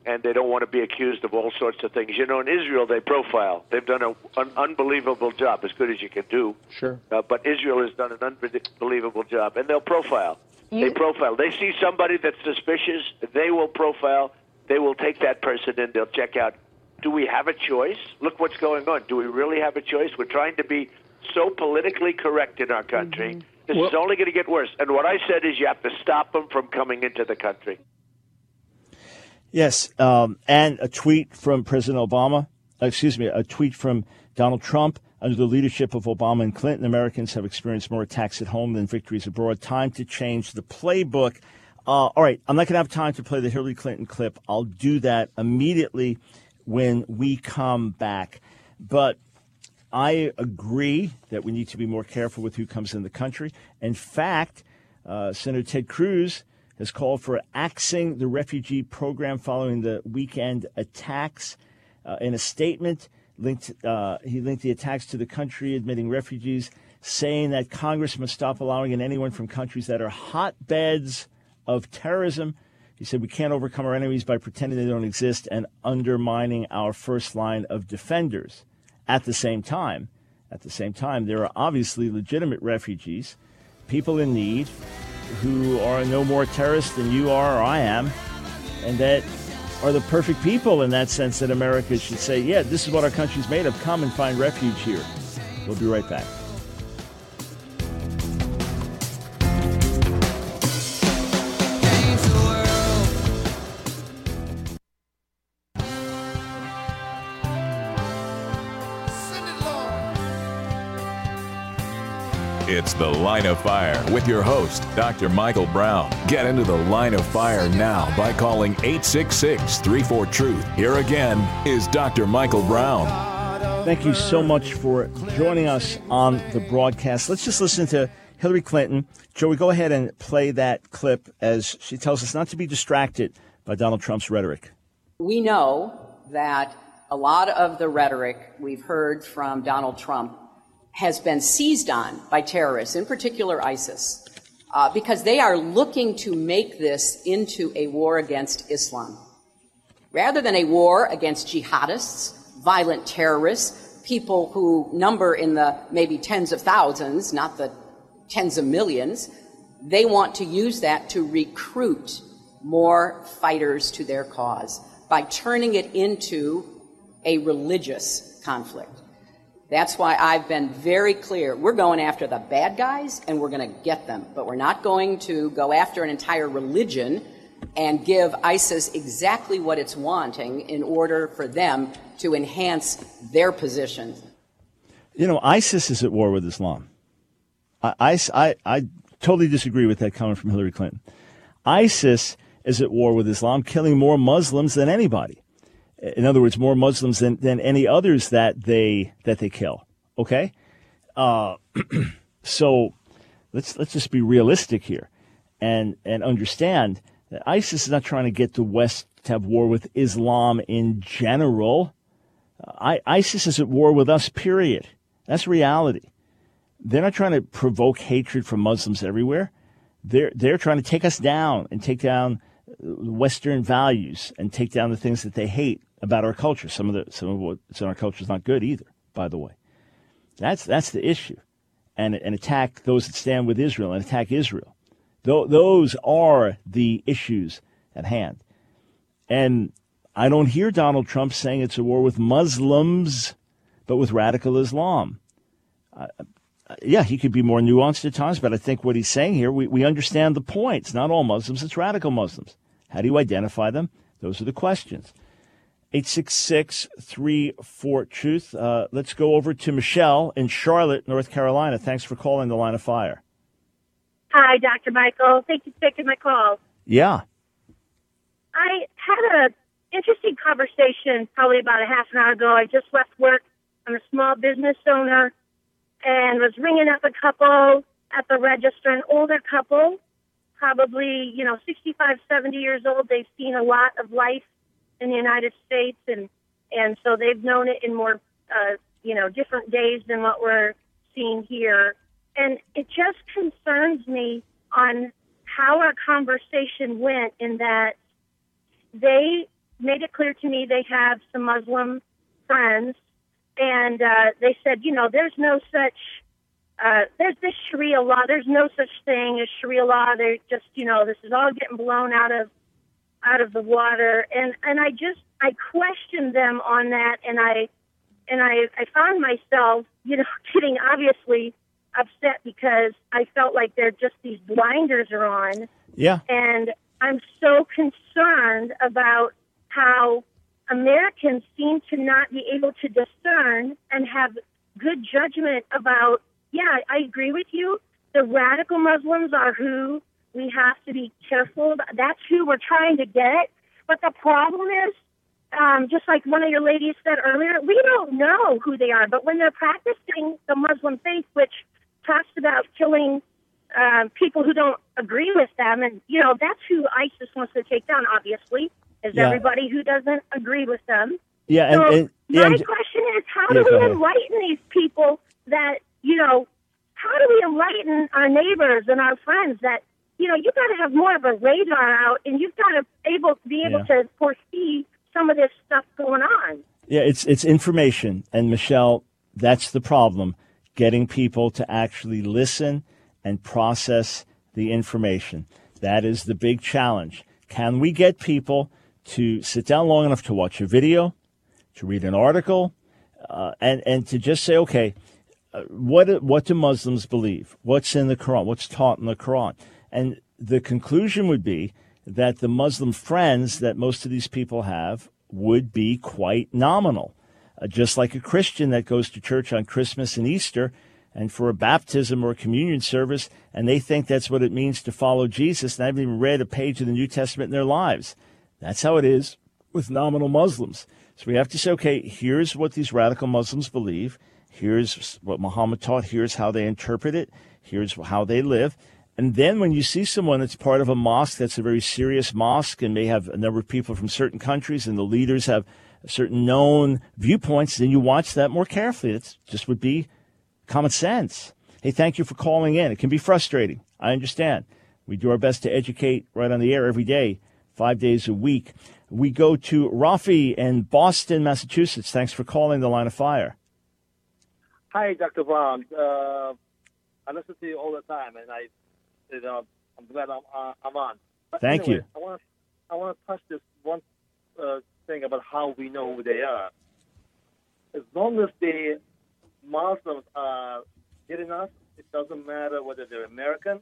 and they don't want to be accused of all sorts of things. You know, in Israel they profile. They've done a, an unbelievable job, as good as you can do. Sure. Uh, but Israel has done an unbelievable job, and they'll profile. You... They profile. They see somebody that's suspicious. They will profile. They will take that person in. They'll check out. Do we have a choice? Look what's going on. Do we really have a choice? We're trying to be so politically correct in our country. Mm-hmm this well, is only going to get worse. And what I said is you have to stop them from coming into the country. Yes, um, and a tweet from President Obama, excuse me, a tweet from Donald Trump. Under the leadership of Obama and Clinton, Americans have experienced more attacks at home than victories abroad. Time to change the playbook. Uh, all right, I'm not going to have time to play the Hillary Clinton clip. I'll do that immediately when we come back. But I agree that we need to be more careful with who comes in the country. In fact, uh, Senator Ted Cruz has called for axing the refugee program following the weekend attacks. Uh, in a statement, linked, uh, he linked the attacks to the country admitting refugees, saying that Congress must stop allowing in anyone from countries that are hotbeds of terrorism. He said we can't overcome our enemies by pretending they don't exist and undermining our first line of defenders. At the same time, at the same time, there are obviously legitimate refugees, people in need, who are no more terrorists than you are or I am, and that are the perfect people in that sense that America should say, yeah, this is what our country's made of. Come and find refuge here. We'll be right back. It's The Line of Fire with your host, Dr. Michael Brown. Get into the line of fire now by calling 866 34 Truth. Here again is Dr. Michael Brown. Thank you so much for joining us on the broadcast. Let's just listen to Hillary Clinton. Joey, go ahead and play that clip as she tells us not to be distracted by Donald Trump's rhetoric. We know that a lot of the rhetoric we've heard from Donald Trump has been seized on by terrorists, in particular ISIS, uh, because they are looking to make this into a war against Islam. Rather than a war against jihadists, violent terrorists, people who number in the maybe tens of thousands, not the tens of millions, they want to use that to recruit more fighters to their cause by turning it into a religious conflict. That's why I've been very clear. We're going after the bad guys and we're going to get them, but we're not going to go after an entire religion and give ISIS exactly what it's wanting in order for them to enhance their position. You know, ISIS is at war with Islam. I, I, I, totally disagree with that comment from Hillary Clinton. ISIS is at war with Islam, killing more Muslims than anybody in other words, more Muslims than, than any others that they that they kill. Okay, uh, so let's let's just be realistic here, and and understand that ISIS is not trying to get the West to have war with Islam in general. I, ISIS is at war with us. Period. That's reality. They're not trying to provoke hatred from Muslims everywhere. They're they're trying to take us down and take down Western values and take down the things that they hate about our culture. Some of the some of what's in our culture is not good either, by the way. That's that's the issue, and and attack those that stand with Israel and attack Israel. Th- those are the issues at hand, and I don't hear Donald Trump saying it's a war with Muslims, but with radical Islam. Uh, yeah, he could be more nuanced at times, but I think what he's saying here, we, we understand the point. It's not all Muslims, it's radical Muslims. How do you identify them? Those are the questions. 866 34 Truth. Uh, let's go over to Michelle in Charlotte, North Carolina. Thanks for calling the line of fire. Hi, Dr. Michael. Thank you for taking my call. Yeah. I had an interesting conversation probably about a half an hour ago. I just left work. I'm a small business owner and was ringing up a couple at the register, an older couple, probably, you know, 65, 70 years old. They've seen a lot of life in the United States, and and so they've known it in more uh, you know different days than what we're seeing here, and it just concerns me on how our conversation went in that they made it clear to me they have some Muslim friends, and uh, they said, you know, there's no such uh, there's this Sharia law. There's no such thing as Sharia law. They're just, you know, this is all getting blown out of out of the water. And and I just I questioned them on that and I and I I found myself you know getting obviously upset because I felt like they're just these blinders are on. Yeah. And I'm so concerned about how Americans seem to not be able to discern and have good judgment about yeah I agree with you. The radical Muslims are who we have to be careful. That's who we're trying to get. But the problem is, um, just like one of your ladies said earlier, we don't know who they are. But when they're practicing the Muslim faith, which talks about killing uh, people who don't agree with them, and you know that's who ISIS wants to take down. Obviously, is Yeah. everybody who doesn't agree with them. Yeah, and, So and yeah, my and- question is, how Yeah, do we enlighten these people that you know? How do we enlighten our neighbors and our friends that you know you got to have more of a radar out, and you've got to able be able Yeah. to foresee some of this stuff going on. Yeah, it's it's information, and Michelle, that's the problem: getting people to actually listen and process the information. That is the big challenge. Can we get people to sit down long enough to watch a video, to read an article, uh, and and to just say, okay, uh, what what do Muslims believe? What's in the Quran? What's taught in the Quran? And the conclusion would be that the Muslim friends that most of these people have would be quite nominal, uh, just like a Christian that goes to church on Christmas and Easter. And for a baptism or a communion service, and they think that's what it means to follow Jesus, and they haven't even read a page of the New Testament in their lives. That's how it is with nominal Muslims. So we have to say, okay, here's what these radical Muslims believe. Here's what Muhammad taught. Here's how they interpret it. Here's how they live. And then when you see someone that's part of a mosque that's a very serious mosque and may have a number of people from certain countries and the leaders have certain known viewpoints, then you watch that more carefully. It just would be common sense. Hey, thank you for calling in. It can be frustrating. I understand. We do our best to educate right on the air every day, five days a week. We go to Rafi in Boston, Massachusetts. Thanks for calling the line of fire. Hi, Dr. Brown. Uh, I listen to you all the time, and I, know, I'm glad I'm, uh, I'm on. But Thank anyway, you. I want to, I want to touch this one uh, thing about how we know who they are. As long as the Muslims are hitting us, it doesn't matter whether they're American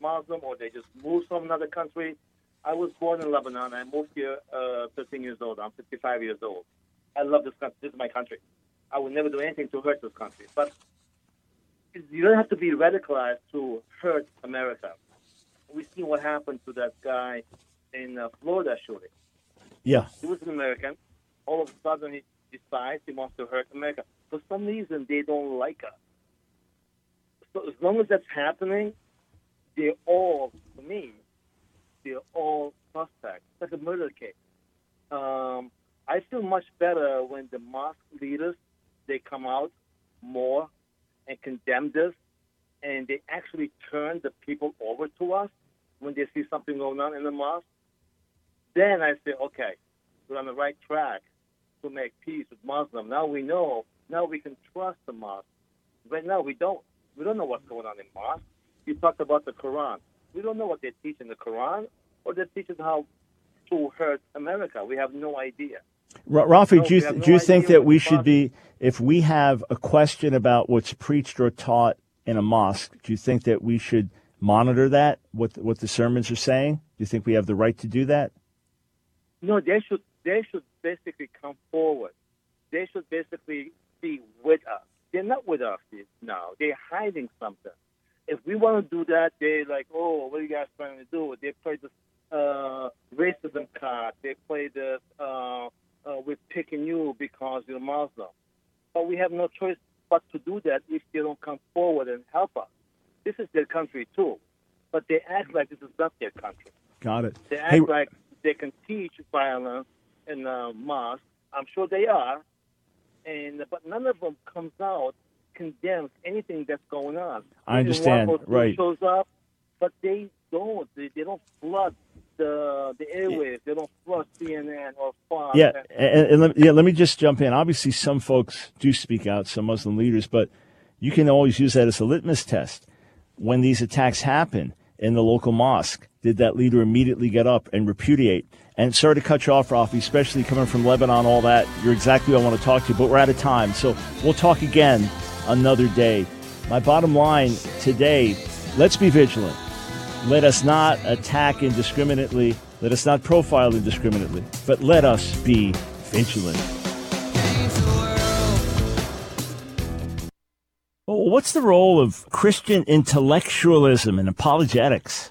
Muslim or they just moved from another country. I was born in Lebanon. I moved here uh, 13 years old. I'm 55 years old. I love this country. This is my country. I would never do anything to hurt this country. But you don't have to be radicalized to hurt America. We see what happened to that guy in uh, Florida shooting. Yeah. He was an American. All of a sudden, he decides he wants to hurt America. For some reason, they don't like us. So as long as that's happening, they're all, for me, they're all suspects. It's like a murder case. Um, I feel much better when the mosque leaders they come out more and condemn this, and they actually turn the people over to us when they see something going on in the mosque. Then I say, okay, we're on the right track to make peace with Muslims. Now we know. Now we can trust the mosque. Right now we don't. We don't know what's going on in mosque. You talked about the Quran. We don't know what they teach in the Quran, or they teach us how to hurt America. We have no idea. Ra- Rafi, No, do you, have no do you think that we should be, if we have a question about what's preached or taught in a mosque, do you think that we should monitor that, what, what the sermons are saying? Do you think we have the right to do that? No, they should they should basically come forward. They should basically be with us. They're not with us now. They're hiding something. If we want to do that, they're like, oh, what are you guys trying to do? They play this uh, racism card. They play this, uh, uh, we're picking you because you're Muslim. But we have no choice but to do that if they don't come forward and help us. This is their country too. But they act like this is not their country. Got it. They act Hey, like they can teach violence in the mosque. I'm sure they are, and but none of them comes out condemns anything that's going on. I understand, one or two right. Shows up, but they don't. They, they don't flood the the airwaves. They don't flood CNN or Fox. Yeah, and- and, let, yeah. Let me just jump in. Obviously, some folks do speak out, some Muslim leaders, but you can always use that as a litmus test. When these attacks happen in the local mosque, did that leader immediately get up and repudiate? And sorry to cut you off, Rafi, especially coming from Lebanon, all that. You're exactly who I want to talk to, but we're out of time, so we'll talk again another day. My bottom line today: let's be vigilant. Let us not attack indiscriminately. Let us not profile indiscriminately. But let us be vigilant. What's the role of Christian intellectualism and apologetics?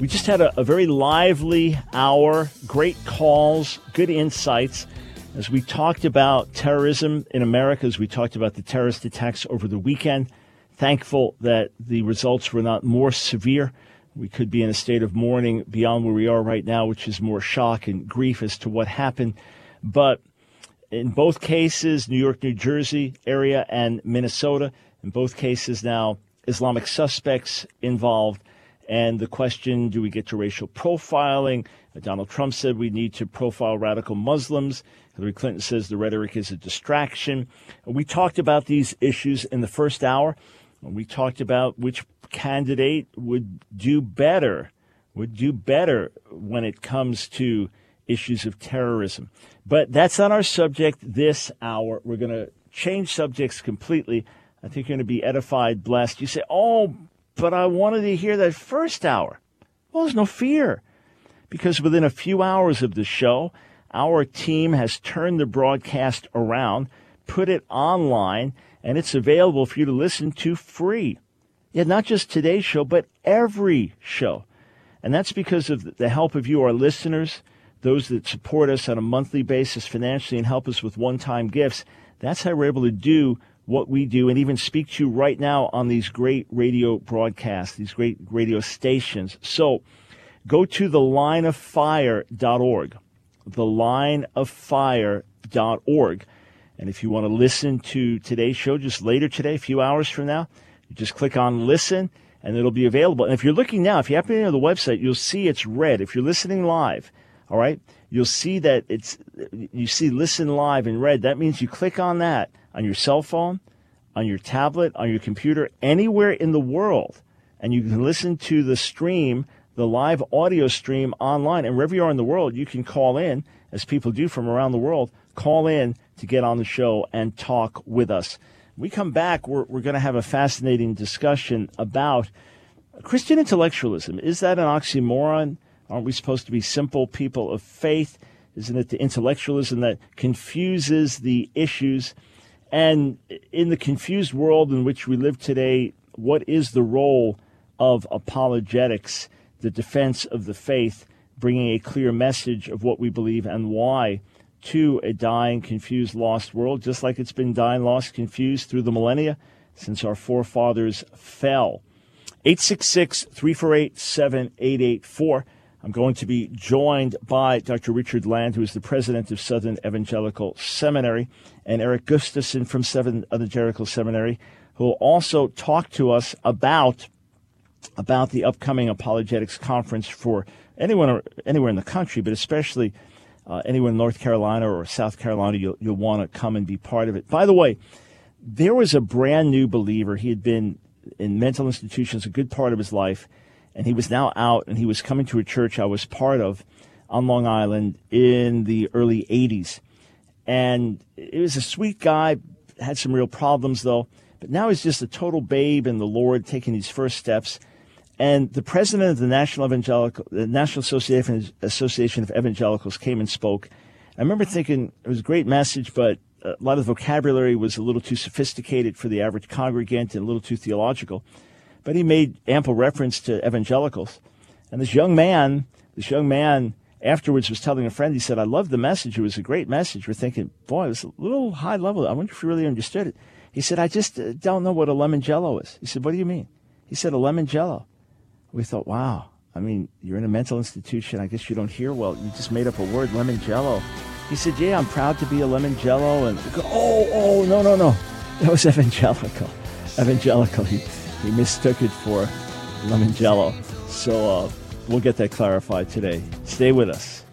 We just had a, a, very lively hour, great calls, good insights as we talked about terrorism in America, as we talked about the terrorist attacks over the weekend. Thankful that the results were not more severe. We could be in a state of mourning beyond where we are right now, which is more shock and grief as to what happened. But in both cases, New York, New Jersey area, and Minnesota, in both cases now, Islamic suspects involved and the question do we get to racial profiling? Donald Trump said we need to profile radical Muslims. Hillary Clinton says the rhetoric is a distraction. We talked about these issues in the first hour. We talked about which candidate would do better, would do better when it comes to issues of terrorism. But that's not our subject this hour. We're going to change subjects completely. I think you're going to be edified, blessed. You say, oh, but I wanted to hear that first hour. Well, there's no fear because within a few hours of the show, our team has turned the broadcast around, put it online, and it's available for you to listen to free. Yeah, not just today's show, but every show. And that's because of the help of you, our listeners, those that support us on a monthly basis financially and help us with one time gifts. That's how we're able to do what we do and even speak to you right now on these great radio broadcasts, these great radio stations. So go to thelineoffire.org, thelineoffire.org. And if you want to listen to today's show just later today, a few hours from now, you just click on listen and it'll be available. And if you're looking now, if you happen to to the website, you'll see it's red. If you're listening live, all right, you'll see that it's, you see listen live in red. That means you click on that on your cell phone, on your tablet, on your computer, anywhere in the world. And you can listen to the stream, the live audio stream online. And wherever you are in the world, you can call in, as people do from around the world, call in to get on the show and talk with us. When we come back, we're, we're going to have a fascinating discussion about Christian intellectualism. Is that an oxymoron? Aren't we supposed to be simple people of faith? Isn't it the intellectualism that confuses the issues? And in the confused world in which we live today, what is the role of apologetics, the defense of the faith, bringing a clear message of what we believe and why to a dying, confused, lost world, just like it's been dying, lost, confused through the millennia since our forefathers fell? 866 348 7884. I'm going to be joined by Dr. Richard Land, who is the president of Southern Evangelical Seminary, and Eric Gustafson from Southern Evangelical Seminary, who will also talk to us about about the upcoming apologetics conference for anyone anywhere in the country, but especially uh, anyone in North Carolina or South Carolina. You'll, you'll want to come and be part of it. By the way, there was a brand new believer. He had been in mental institutions a good part of his life and he was now out and he was coming to a church I was part of on Long Island in the early 80s. And it was a sweet guy, had some real problems though, but now he's just a total babe in the Lord, taking these first steps. And the president of the National Evangelical, the National Association of Evangelicals came and spoke. I remember thinking it was a great message, but a lot of the vocabulary was a little too sophisticated for the average congregant and a little too theological but he made ample reference to evangelicals. And this young man, this young man afterwards was telling a friend, he said, I loved the message. It was a great message. We're thinking, boy, it was a little high level. I wonder if you really understood it. He said, I just uh, don't know what a lemon jello is. He said, what do you mean? He said, a lemon jello. We thought, wow. I mean, you're in a mental institution. I guess you don't hear well. You just made up a word, lemon jello. He said, yeah, I'm proud to be a lemon jello. And go, oh, oh, no, no, no. That was evangelical. Evangelical. He, he mistook it for lemon jello. So uh, we'll get that clarified today. Stay with us.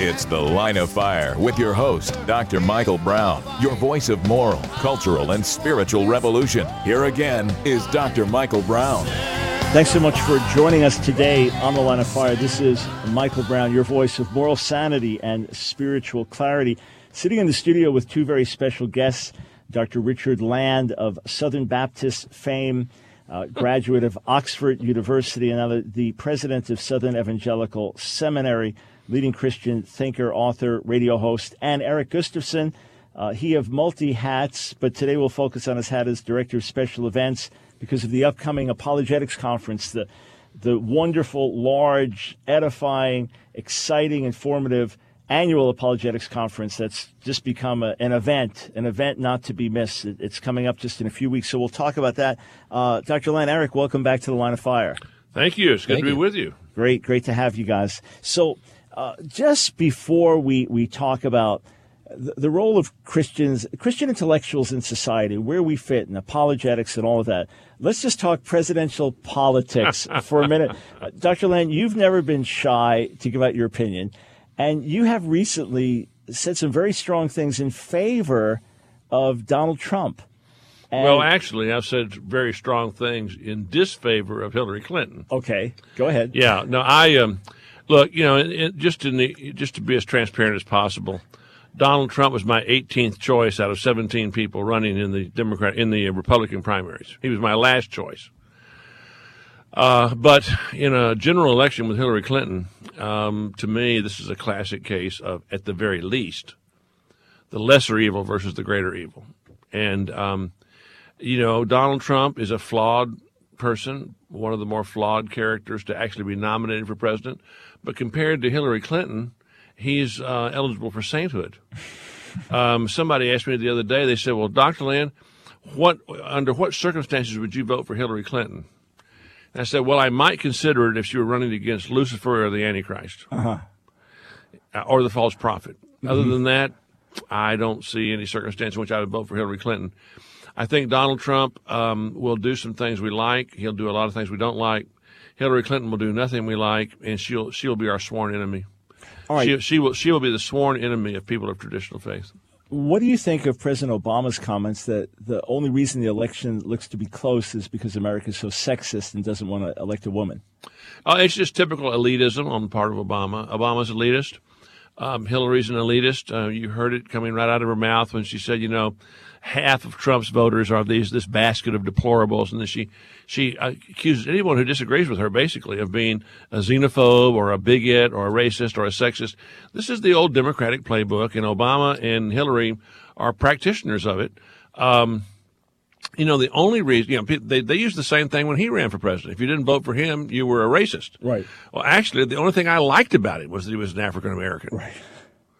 It's The Line of Fire with your host, Dr. Michael Brown, your voice of moral, cultural, and spiritual revolution. Here again is Dr. Michael Brown. Thanks so much for joining us today on The Line of Fire. This is Michael Brown, your voice of moral sanity and spiritual clarity. Sitting in the studio with two very special guests Dr. Richard Land of Southern Baptist fame, uh, graduate of Oxford University, and now the, president of Southern Evangelical Seminary, leading Christian thinker, author, radio host, and Eric Gustafson. Uh, he of multi hats, but today we'll focus on his hat as director of special events because of the upcoming apologetics conference, the the wonderful, large, edifying, exciting, informative annual apologetics conference that's just become a, an event, an event not to be missed. It, it's coming up just in a few weeks, so we'll talk about that. Uh, Dr. Land, Eric, welcome back to the Line of Fire. Thank you. It's good Thank to be you. with you. Great, great to have you guys. So, uh, just before we, we talk about the, role of Christians, Christian intellectuals in society, where we fit, and apologetics and all of that, let's just talk presidential politics for a minute. Dr. Land, you've never been shy to give out your opinion, and you have recently said some very strong things in favor of Donald Trump. And- well, actually, I've said very strong things in disfavor of Hillary Clinton. Okay, go ahead. Yeah, no, I um, look, you know, it, it- just in the just to be as transparent as possible. Donald Trump was my 18th choice out of 17 people running in the Democrat in the Republican primaries. He was my last choice. Uh, but in a general election with Hillary Clinton, um, to me, this is a classic case of, at the very least, the lesser evil versus the greater evil. And, um, you know, Donald Trump is a flawed person, one of the more flawed characters to actually be nominated for president. But compared to Hillary Clinton, he's uh, eligible for sainthood. Um, somebody asked me the other day, they said, well, Dr. Land, what, under what circumstances would you vote for Hillary Clinton? And I said, well, I might consider it if she were running against Lucifer or the Antichrist Uh-huh. uh, or the false prophet. Other Mhm. than that, I don't see any circumstance in which I would vote for Hillary Clinton. I think Donald Trump um, will do some things we like. He'll do a lot of things we don't like. Hillary Clinton will do nothing we like, and she'll she'll be our sworn enemy. All right. She, she will she will be the sworn enemy of people of traditional faith. What do you think of President Obama's comments that the only reason the election looks to be close is because America is so sexist and doesn't want to elect a woman? Uh, it's just typical elitism on the part of Obama. Obama's elitist. Um, Hillary's an elitist. Uh, you heard it coming right out of her mouth when she said, you know, half of Trump's voters are these this basket of deplorables, and then she she accuses anyone who disagrees with her basically of being a xenophobe or a bigot or a racist or a sexist. This is the old Democratic playbook, and Obama and Hillary are practitioners of it. Um, you know, the only reason, you know, they, they used the same thing when he ran for president. If you didn't vote for him, you were a racist. Right. Well, actually, the only thing I liked about him was that he was an African American. Right.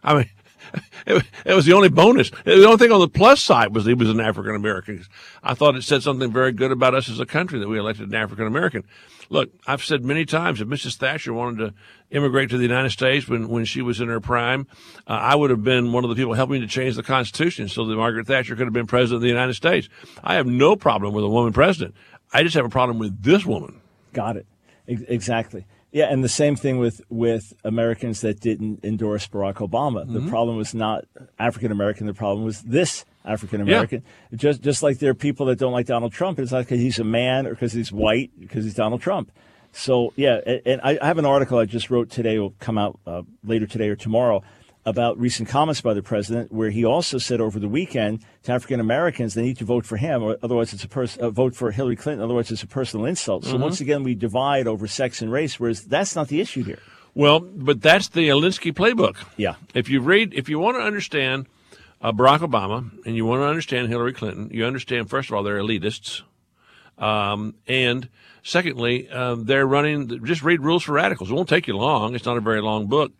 I mean, it, was- it was the only bonus. The only thing on the plus side was he was an African American. I thought it said something very good about us as a country that we elected an African American. Look, I've said many times if Mrs. Thatcher wanted to immigrate to the United States when, when she was in her prime, uh, I would have been one of the people helping to change the Constitution so that Margaret Thatcher could have been president of the United States. I have no problem with a woman president. I just have a problem with this woman. Got it. Ex- exactly. Yeah, and the same thing with, with Americans that didn't endorse Barack Obama. The Mhm. problem was not African American. The problem was this African American. Just just like there are people that don't like Donald Trump. It's not because he's a man or because he's white, because he's Donald Trump. So yeah, and, I have an article I just wrote today. Will come out uh, later today or tomorrow about recent comments by the president, where he also said over the weekend to African Americans they need to vote for him, or otherwise it's a person uh, vote for Hillary Clinton. Otherwise, it's a personal insult. So Mhm. once again, we divide over sex and race, whereas that's not the issue here. Well, but that's the Alinsky playbook. Yeah. If you read, if you want to understand uh, Barack Obama and you want to understand Hillary Clinton, you understand first of all they're elitists, um, and secondly um, they're running. Just read Rules for Radicals. It won't take you long. It's not a very long book,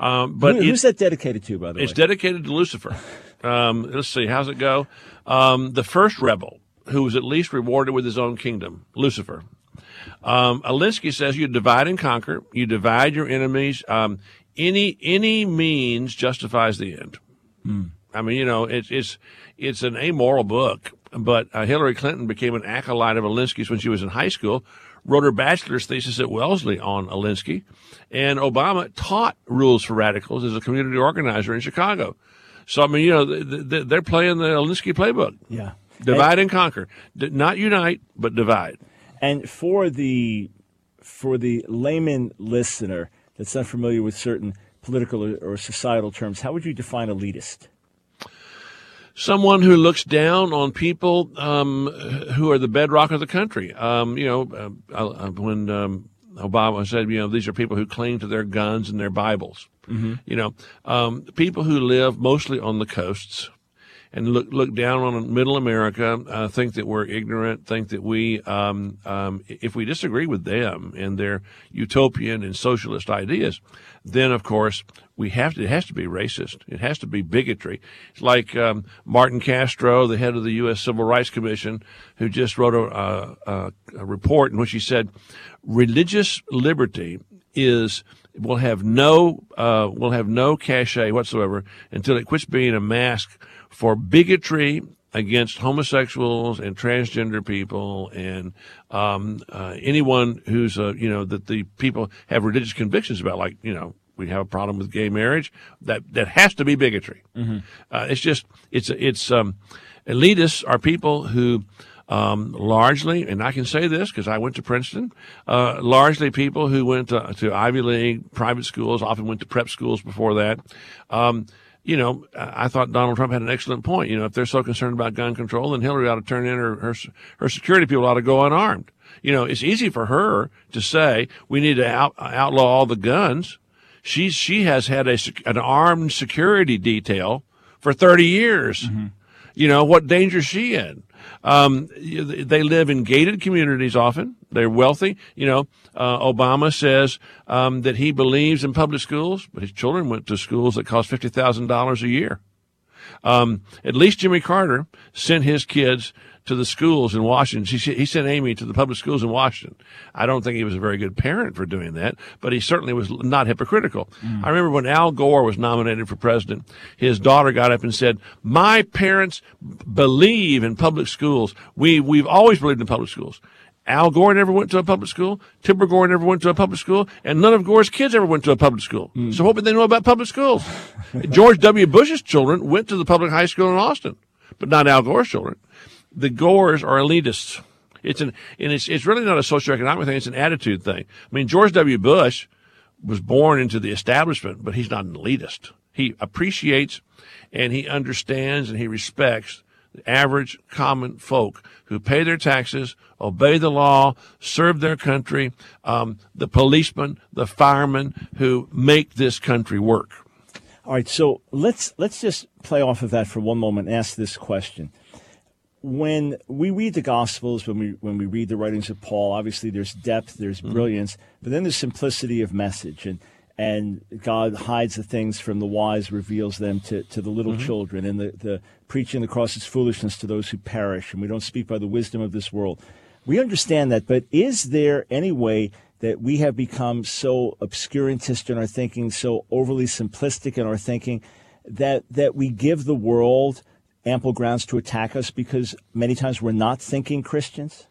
um, but Who- who's that dedicated to, by the it's way? It's dedicated to Lucifer. Um, let's see, how's it go? Um, the first rebel who was at least rewarded with his own kingdom, Lucifer. Um, Alinsky says you divide and conquer. You divide your enemies. Um, any any means justifies the end. I mean, you know, it's it's it's an amoral book. But uh, Hillary Clinton became an acolyte of Alinsky's when she was in high school, wrote her bachelor's thesis at Wellesley on Alinsky, and Obama taught rules for radicals as a community organizer in Chicago. So I mean, you know, they're playing the Alinsky playbook. Yeah, divide and, and conquer, not unite, but divide. And for the for the layman listener that's not familiar with certain political or societal terms, how would you define elitist? Someone who looks down on people um, who are the bedrock of the country. Um, you know, uh, when um, Obama said, you know, these are people who cling to their guns and their Bibles. Mm-hmm. You know, um, people who live mostly on the coasts, and look look down on middle America, uh, think that we're ignorant, think that we, um, um, if we disagree with them and their utopian and socialist ideas, then of course we have to. It has to be racist. It has to be bigotry. It's like um, Martin Castro, the head of the U.S. Civil Rights Commission, who just wrote a, a, a report in which he said, religious liberty is will have no uh, will have no cachet whatsoever until it quits being a mask for bigotry against homosexuals and transgender people and um, uh, anyone who's uh, you know that the people have religious convictions about, like you know we have a problem with gay marriage that that has to be bigotry. Mm-hmm. Uh, it's just it's it's um, elitists are people who. Um, largely, and I can say this because I went to Princeton, uh, largely people who went to, to, Ivy League private schools, often went to prep schools before that. Um, you know, I thought Donald Trump had an excellent point. You know, if they're so concerned about gun control, then Hillary ought to turn in her, her, her security people ought to go unarmed. You know, it's easy for her to say we need to out, outlaw all the guns. She's, she has had a, an armed security detail for 30 years. Mm-hmm. You know, what danger is she in? Um, they live in gated communities often. They're wealthy. You know, uh, Obama says um, that he believes in public schools, but his children went to schools that cost fifty thousand dollars a year. Um, at least Jimmy Carter sent his kids to the schools in Washington. He, he sent Amy to the public schools in Washington. I don't think he was a very good parent for doing that, but he certainly was not hypocritical. Mm. I remember when Al Gore was nominated for president, his daughter got up and said, "My parents believe in public schools. We we've always believed in public schools." Al Gore never went to a public school. Tipper Gore never went to a public school, and none of Gore's kids ever went to a public school. Mm. So what would they know about public schools? George W. Bush's children went to the public high school in Austin, but not Al Gore's children the Gores are elitists. It's an, and it's, it's really not a socioeconomic thing. It's an attitude thing. I mean, George W. Bush was born into the establishment, but he's not an elitist. He appreciates and he understands and he respects the average common folk who pay their taxes, obey the law, serve their country, um, the policemen, the firemen who make this country work. All right, so let's let's just play off of that for one moment and ask this question when we read the Gospels, when we when we read the writings of Paul, obviously there's depth, there's mm-hmm. brilliance, but then there's simplicity of message, and and God hides the things from the wise, reveals them to, to the little mm-hmm. children, and the, the preaching the cross is foolishness to those who perish, and we don't speak by the wisdom of this world. We understand that, but is there any way that we have become so obscurantist in our thinking, so overly simplistic in our thinking, that that we give the world ample grounds to attack us because many times we're not thinking Christians?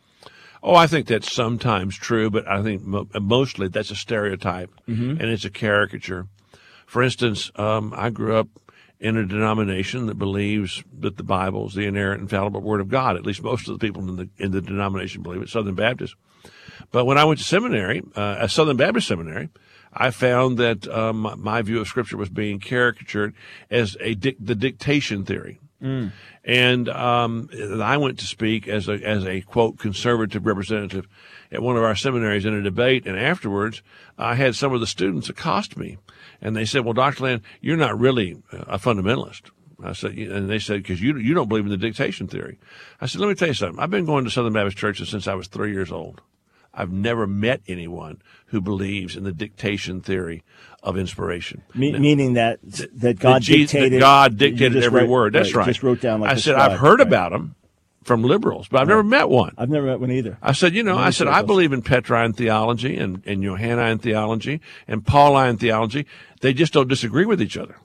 Oh, I think that's sometimes true, but I think mostly that's a stereotype mm-hmm. and it's a caricature. For instance, um, I grew up in a denomination that believes that the Bible is the inerrant, infallible Word of God. At least most of the people in the in the denomination believe it. Southern Baptist. But when I went to seminary, uh, a Southern Baptist seminary, I found that um, my view of Scripture was being caricatured as a di- the dictation theory. Mm. And um, I went to speak as a as a quote conservative representative at one of our seminaries in a debate, and afterwards I had some of the students accost me, and they said, "Well, Dr. Land, you're not really a fundamentalist." I said, and they said, because you you don't believe in the dictation theory. I said, let me tell you something. I've been going to Southern Baptist churches since I was three years old. I've never met anyone who believes in the dictation theory of inspiration. Me- now, meaning that that God that dictated that God dictated every word. That's right, Just wrote down. Like I said I've heard right. about them from liberals, but I've right. never met one. I've never met one either. I said, you know, I said I believe in Petrine theology and and Johannine theology and Pauline theology. They just don't disagree with each other.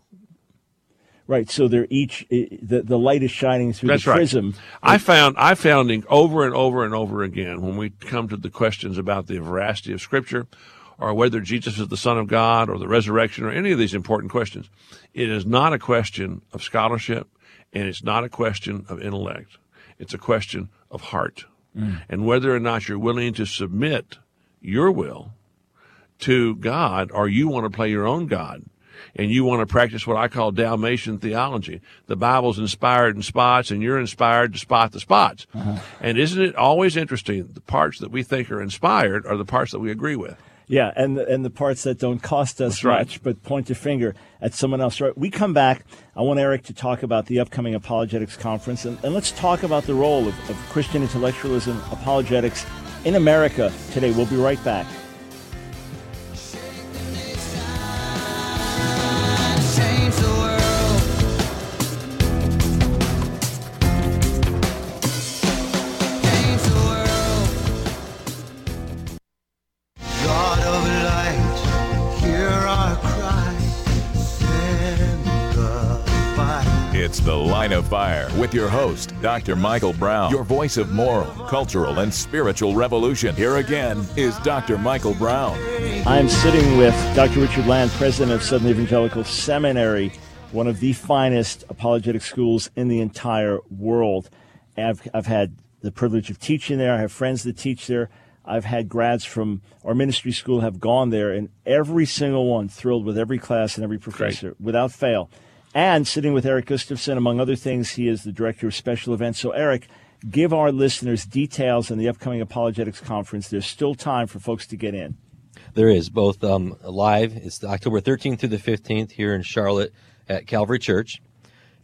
Right. So they're each the the light is shining through That's the right. prism. I found I found over and over and over again when we come to the questions about the veracity of Scripture, or whether Jesus is the Son of God, or the resurrection, or any of these important questions, it is not a question of scholarship, and it's not a question of intellect. It's a question of heart, Mm. and whether or not you're willing to submit your will to God, or you want to play your own God and you want to practice what I call Dalmatian theology. The Bible's inspired in spots, and you're inspired to spot the spots. Uh-huh. And isn't it always interesting? The parts that we think are inspired are the parts that we agree with. Yeah, and the, and the parts that don't cost us right. much, but point your finger at someone else. Right? We come back. I want Eric to talk about the upcoming apologetics conference, and, and let's talk about the role of, of Christian intellectualism, apologetics in America today. We'll be right back. With your host, Dr. Michael Brown, your voice of moral, cultural, and spiritual revolution. Here again is Dr. Michael Brown. I'm sitting with Dr. Richard Land, president of Southern Evangelical Seminary, one of the finest apologetic schools in the entire world. I've, I've had the privilege of teaching there. I have friends that teach there. I've had grads from our ministry school have gone there, and every single one thrilled with every class and every professor without fail. And sitting with Eric Gustafson, among other things, he is the director of special events. So, Eric, give our listeners details on the upcoming apologetics conference. There's still time for folks to get in. There is both um, live. It's October 13th through the 15th here in Charlotte at Calvary Church,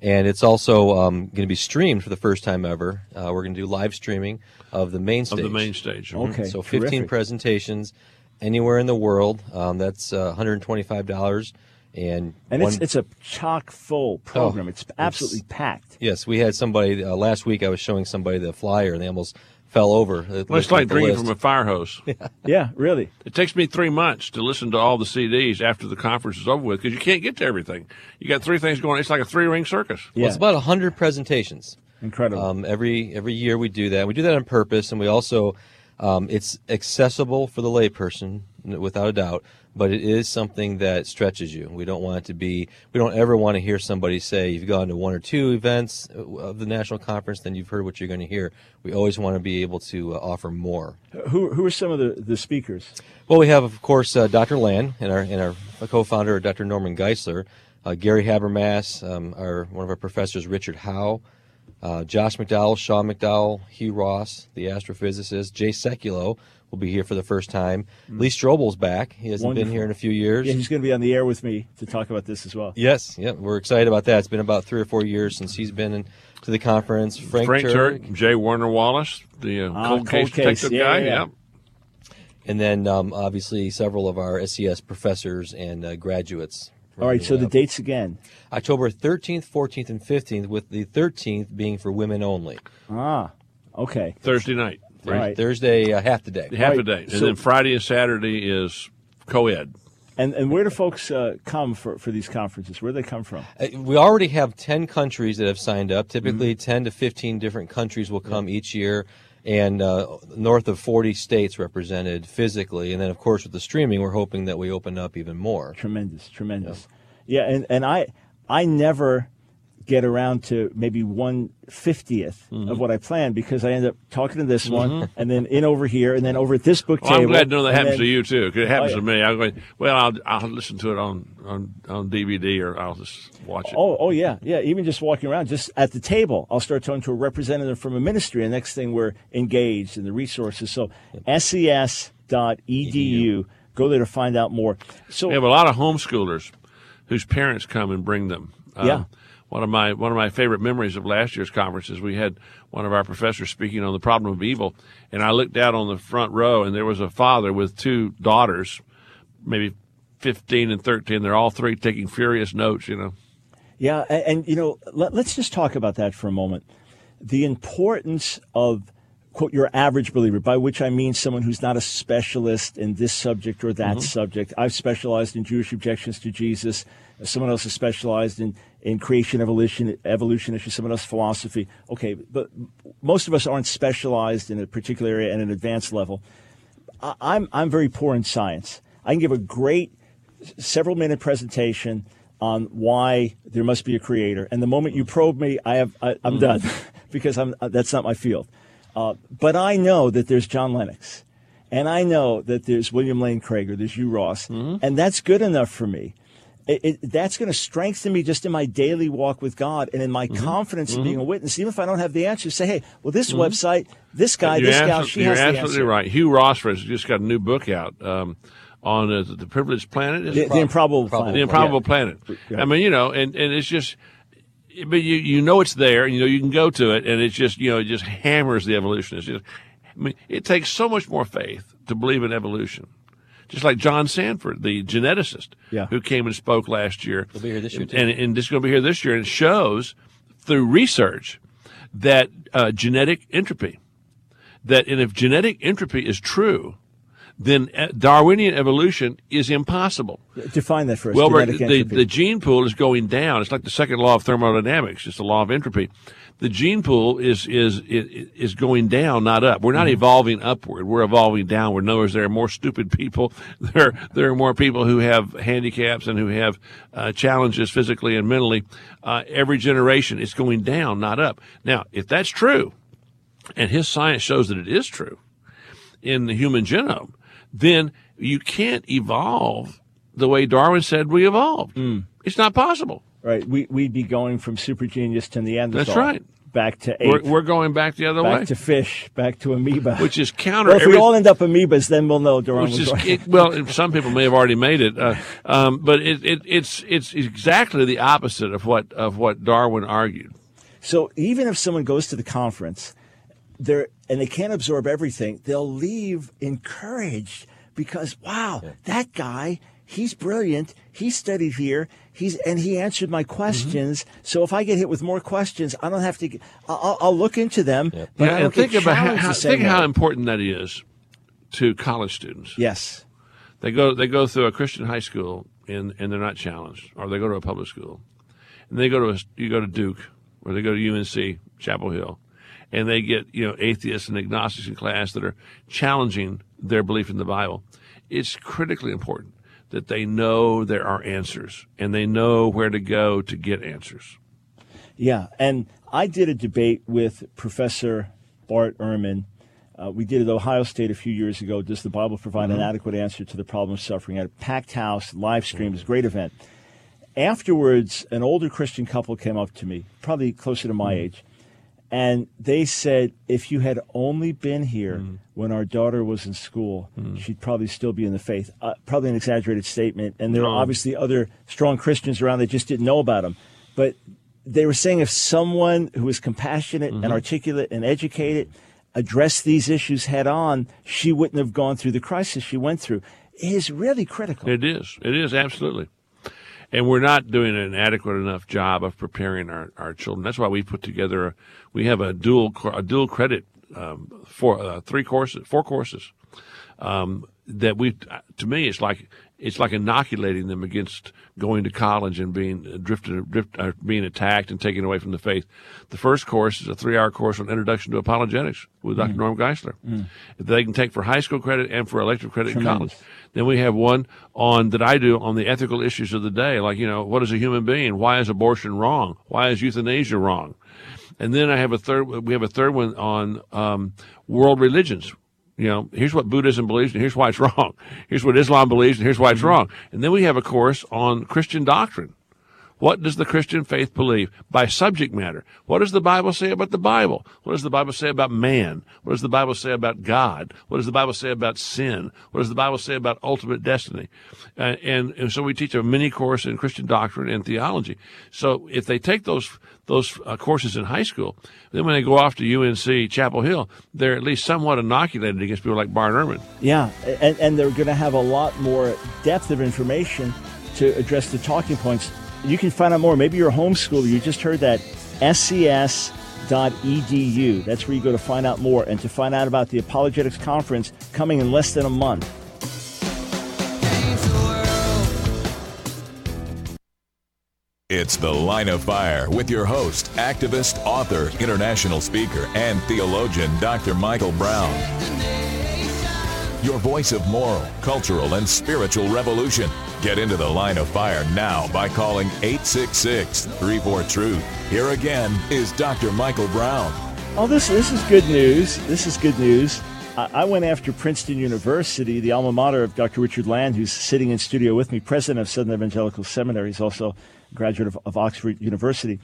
and it's also um, going to be streamed for the first time ever. Uh, we're going to do live streaming of the main stage. Of the main stage. Mhm. Okay, So 15 terrific. presentations anywhere in the world. Um, that's uh, 125 dollars, and And one- it's it's a chock full program. Oh, it's absolutely packed. Yes, we had somebody uh, last week. I was showing somebody the flyer, and they almost fell over. Well, it's like at the drinking list. from a fire hose. Yeah, yeah, really. It takes me three months to listen to all the CDs after the conference is over with because you can't get to everything. You got three things going. It's like a three ring circus. Well, it's about hundred presentations. Incredible. Um, every every year we do that. We do that on purpose, and we also um, it's accessible for the layperson without a doubt. But it is something that stretches you. We don't want it to be. We don't ever want to hear somebody say you've gone to one or two events uh, of the national conference, then you've heard what you're going to hear. We always want to be able to uh, offer more. Who who are some of the, the speakers? Well, we have, of course, uh, Dr. Land and our and our co-founder, Dr. Norman Geisler, uh, Gary Habermas, um, our one of our professors, Richard Howe, uh, Josh McDowell, Sean McDowell, Hugh Ross, the astrophysicist, Jay Sekulow will be here for the first time. Lee Strobel's back. He hasn't been Mm. Here in a few years. Yeah, he's going to be on the air with me to talk about this as well. Yes, yeah, we're excited about that. It's been about three or four years since he's been in, to the conference. Frank, Frank Turek, Turek, J. Warner Wallace, the uh, Ah, cold, cold case case. detective Yeah, guy. yeah, yeah. And then um, obviously several of our SES professors and uh, graduates. All right, so the dates again. October 13th, 14th, and 15th, with the 13th being for women only. Ah, okay. Thursday night. All right. Thursday, uh, half the day. Half a day. And so- then Friday and Saturday is co ed. And and where do folks uh, come for, for these conferences? Where do they come from? Uh, We already have 10 countries that have signed up. Typically, Mm-hmm. 10 to 15 different countries will come each year, and uh, north of 40 states represented physically. And then, of course, with the streaming, we're hoping that we open up even more. Tremendous, tremendous. Yeah, and, and I I never get around to maybe one Mm-hmm. of what I planned because I end up talking to this one Mhm. and then in over here and then over at this book Well, table. I'm glad to know that happens then- to you too because it happens Oh, yeah. to me. I'm going. Well, I'll I'll listen to it on on on DVD or I'll just watch it. Oh, oh yeah, yeah. Even just walking around, just at the table, I'll start talking to a representative from a ministry, and next thing we're engaged in the resources. So, ses.edu. Go there to find out more. So we have a lot of homeschoolers whose parents come and bring them. Um, Yeah. One of my one of my favorite memories of last year's conference is we had one of our professors speaking on the problem of evil, and I looked out on the front row, and there was a father with two daughters, maybe fifteen and thirteen. They're all three taking furious notes. You know. Yeah, and, and you know, let, us just talk about that for a moment. The importance of quote your average believer, by which I mean someone who's not a specialist in this subject or that Mhm. subject. I've specialized in Jewish objections to Jesus. Someone else has specialized in, in creation, evolution, evolution issues. Someone else philosophy. Okay, but most of us aren't specialized in a particular area at an advanced level. I- I'm I'm very poor in science. I can give a great several minute presentation on why there must be a creator, and the moment you probe me, I have I, I'm Mhm. done because I'm uh, that's not my field. Uh, but I know that there's John Lennox, and I know that there's William Lane Craig or there's Hugh Ross, and that's good enough for me. It, it, that's going to strengthen me just in my daily walk with God and in my confidence in Mhm. being a witness. Even if I don't have the answer, say, hey, well, this Mhm. website, this guy, You're this gal, she you're absolutely right. Hugh Ross, for instance, just got a new book out um, on uh, the privileged planet. The- the Improbable Planet. The improbable Yeah. planet. Yeah. I mean, you know, and, and it's just, but you you know it's there, and you know you can go to it, and it's just you know it just hammers the evolution. It's just, I mean, it takes so much more faith to believe in evolution. Just like John Sanford, the geneticist, Yeah. who came and spoke last year. He'll be here this year, too. And, and this is going to be here this year, and it shows through research that uh, genetic entropy, that and if genetic entropy is true, then uh, Darwinian evolution is impossible. Define that for us. Well, genetic the, entropy. the gene pool is going down. It's like the second law of thermodynamics. It's the law of entropy. The gene pool is is is, is going down, not up. We're not Mm-hmm. evolving upward. We're evolving downward. In other words, there are more stupid people. There there are more people who have handicaps and who have uh, challenges physically and mentally. Uh, every generation is going down, not up. Now, if that's true, and his science shows that it is true in the human genome, then you can't evolve the way Darwin said we evolved. Hmm. It's not possible. Right. We, we'd be going from super genius to Neanderthal. That's right. Back to We're, we're going back the other back way. Back to fish, back to amoeba. Which is counter Well, if every- we all end up amoebas, then we'll know Darwin Which was is right. it, well, some people may have already made it, uh, um, but it, it, it's it's exactly the opposite of what of what Darwin argued. So even if someone goes to the conference, they're and they can't absorb everything, they'll leave encouraged because wow, that guy, he's brilliant. He studied here. He's and he answered my mm-hmm. questions. So if I get hit with more questions, I don't have to. I'll, I'll look into them. But Yeah, I and don't think about how, challenged how think how important that is to college students. Yes, they go they go through a Christian high school and and they're not challenged, or they go to a public school, and they go to a, you go to Duke or they go to UNC Chapel Hill, and they get you know atheists and agnostics in class that are challenging their belief in the Bible. It's critically important that they know there are answers and they know where to go to get answers. Yeah, and I did a debate with Professor Bart Ehrman. Uh, we did at Ohio State a few years ago. Does the Bible provide an Mhm. adequate answer to the problem of suffering? At a packed house, live stream, a great event. Afterwards, an older Christian couple came up to me, probably closer to my age, and they said, if you had only been here mm. when our daughter was in school, mm. she'd probably still be in the faith. Uh, probably an exaggerated statement. And there No. are obviously other strong Christians around that just didn't know about him. But they were saying if someone who was compassionate and mm-hmm. articulate and educated addressed these issues head on, she wouldn't have gone through the crisis she went through. It is really critical. It is. It is absolutely. And we're not doing an adequate enough job of preparing our, our children. That's why we put together. We have a dual a dual credit um, for uh, three courses, four courses um, that we. To me, it's like it's like inoculating them against going to college and being drifted, drift, uh, being attacked and taken away from the faith. The first course is a three-hour course on Introduction to Apologetics with Dr. Mm. Norm Geisler Mm. that they can take for high school credit and for elective credit in college. Then we have one on that I do on the ethical issues of the day, like you know, what is a human being? Why is abortion wrong? Why is euthanasia wrong? And then I have a third. We have a third one on um, world religions. You know, here's what Buddhism believes, and here's why it's wrong. Here's what Islam believes, and here's why it's wrong. And then we have a course on Christian doctrine. What does the Christian faith believe by subject matter? What does the Bible say about the Bible? What does the Bible say about man? What does the Bible say about God? What does the Bible say about sin? What does the Bible say about ultimate destiny? Uh, and, and so we teach a mini course in Christian doctrine and theology. So if they take those those uh, courses in high school, then when they go off to UNC Chapel Hill, they're at least somewhat inoculated against people like Bart Ehrman. Yeah, and, and they're going to have a lot more depth of information to address the talking points. You can find out more. Maybe you're a homeschooler. You just heard that apologetics.edu. That's where you go to find out more and to find out about the Apologetics Conference coming in less than a month. It's The Line of Fire with your host, activist, author, international speaker, and theologian, Dr. Michael Brown. Your voice of moral, cultural, and spiritual revolution. Get into The Line of Fire now by calling 866 34 Truth. Here again is Dr. Michael Brown. Oh, this this is good news. This is good news. I, went after Princeton University, the alma mater of Dr. Richard Land, who's sitting in studio with me, president of Southern Evangelical Seminary. He's also a graduate of, of Oxford University,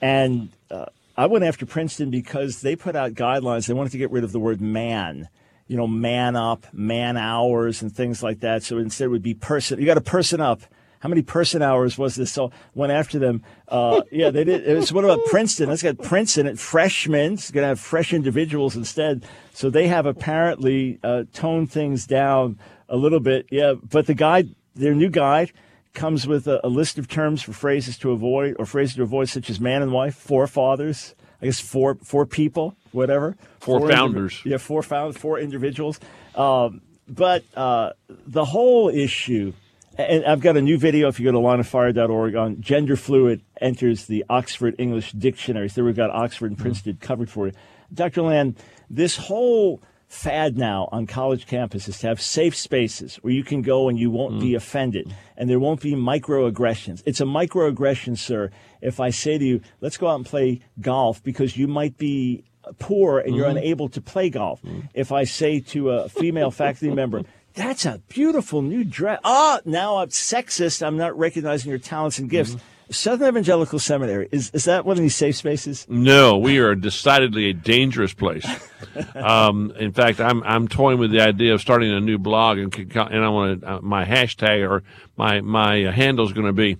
and uh, I went after Princeton because they put out guidelines. They wanted to get rid of the word man. You know, man up, man hours, and things like that. So instead, it would be person. You got to person up. How many person hours was this? So went after them. Uh, yeah, they did. It was, what about Princeton? Let's get Princeton at freshmen. It's going to have fresh individuals instead. So they have apparently uh, toned things down a little bit. Yeah, but the guide, their new guide, comes with a, a list of terms for phrases to avoid or phrases to avoid, such as man and wife, forefathers. I guess four four people, whatever. Four indivi- founders. yeah, four found four individuals. Um, but uh, the whole issue, and I've got a new video. If you go to lineoffire.org on gender fluid enters the Oxford English Dictionary. So we've got Oxford and Princeton mm. covered for you. Dr. Land, this whole fad now on college campuses to have safe spaces where you can go and you won't be mm. offended and there won't be microaggressions. It's a microaggression, sir, if I say to you, let's go out and play golf because you might be poor and you're Mhm. unable to play golf. Mm. If I say to a female faculty member, that's a beautiful new dress. Ah, now I'm sexist. I'm not recognizing your talents and gifts. Southern Evangelical Seminary, is, is that one of these safe spaces? No, we are decidedly a dangerous place. um, in fact, I'm I'm toying with the idea of starting a new blog, and and I want to uh, my hashtag or my my handle is going to be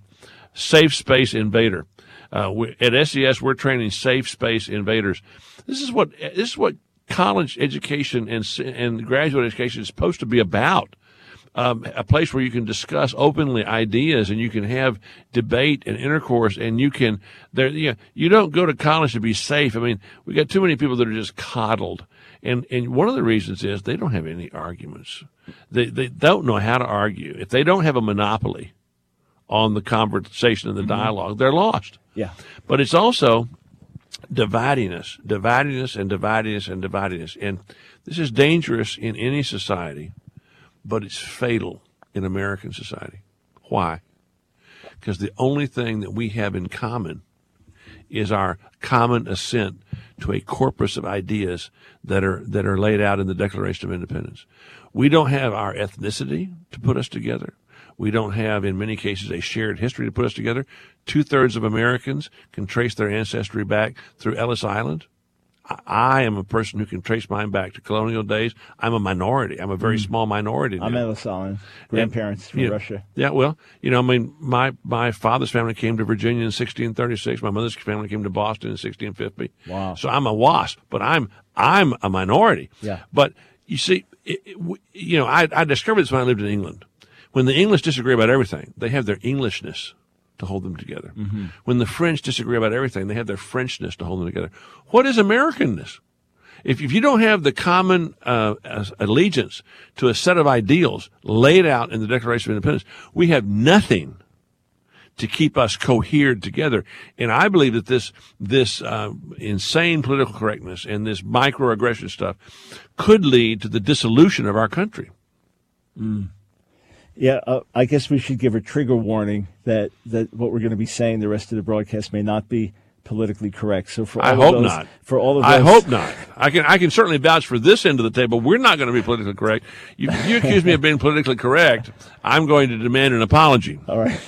Safe Space Invader. Uh, we, at SES, we're training safe space invaders. This is what this is what college education and and graduate education is supposed to be about um, a place where you can discuss openly ideas and you can have debate and intercourse and you can there you, know, you don't go to college to be safe. I mean, we got too many people that are just coddled. And and one of the reasons is they don't have any arguments. They they don't know how to argue. If they don't have a monopoly on the conversation and the dialogue, they're lost. Yeah. But it's also dividing us, dividing us and dividing us and dividing us. And this is dangerous in any society, but it's fatal in American society. Why? Because the only thing that we have in common is our common assent to a corpus of ideas that are that are laid out in the Declaration of Independence. We don't have our ethnicity to put us together. We don't have, in many cases, a shared history to put us together. Two thirds of Americans can trace their ancestry back through Ellis Island. I- am a person who can trace mine back to colonial days. I'm a minority. I'm a very Mm. small minority. I'm now. Ellis Island, grandparents from yeah, Russia. Yeah, well, you know, I mean, my my father's family came to Virginia in 1636. My mother's family came to Boston in 1650. Wow. So I'm a wasp, but I'm I'm a minority. Yeah. But you see, it, it, you know, I, I discovered this when I lived in England. When the English disagree about everything, they have their Englishness to hold them together. Mhm. When the French disagree about everything, they have their Frenchness to hold them together. What is Americanness? If, if you don't have the common uh, allegiance to a set of ideals laid out in the Declaration of Independence, we have nothing to keep us cohered together. And I believe that this this uh, insane political correctness and this microaggression stuff could lead to the dissolution of our country. Mm. Yeah, uh, I guess we should give a trigger warning that, that what we're going to be saying the rest of the broadcast may not be politically correct. So for all I of hope those, not. For all of I hope not. I can I can certainly vouch for this end of the table. We're not going to be politically correct. You, you accuse me of being politically correct, I'm going to demand an apology. All right.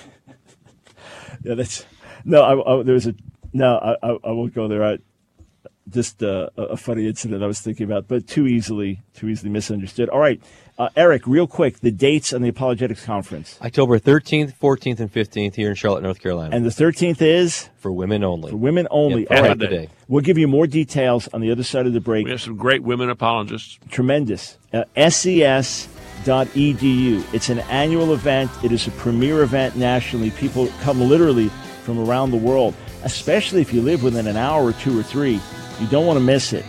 yeah, that's no. I, I, there was a no. I, I, I won't go there. I, just uh, a a funny incident I was thinking about, but too easily, too easily misunderstood. All right, uh, Eric, real quick, the dates on the apologetics conference, October 13th, 14th, and 15th here in Charlotte, North Carolina. and the thirteenth is for women only. for women only. Yep, All half the day. we'll give you more details on the other side of the break. We have some great women apologists. Tremendous. Uh, SES.edu. It's an annual event. It is a premier event nationally. People come literally from around the world, especially if you live within an hour or two or three You don't want to miss it.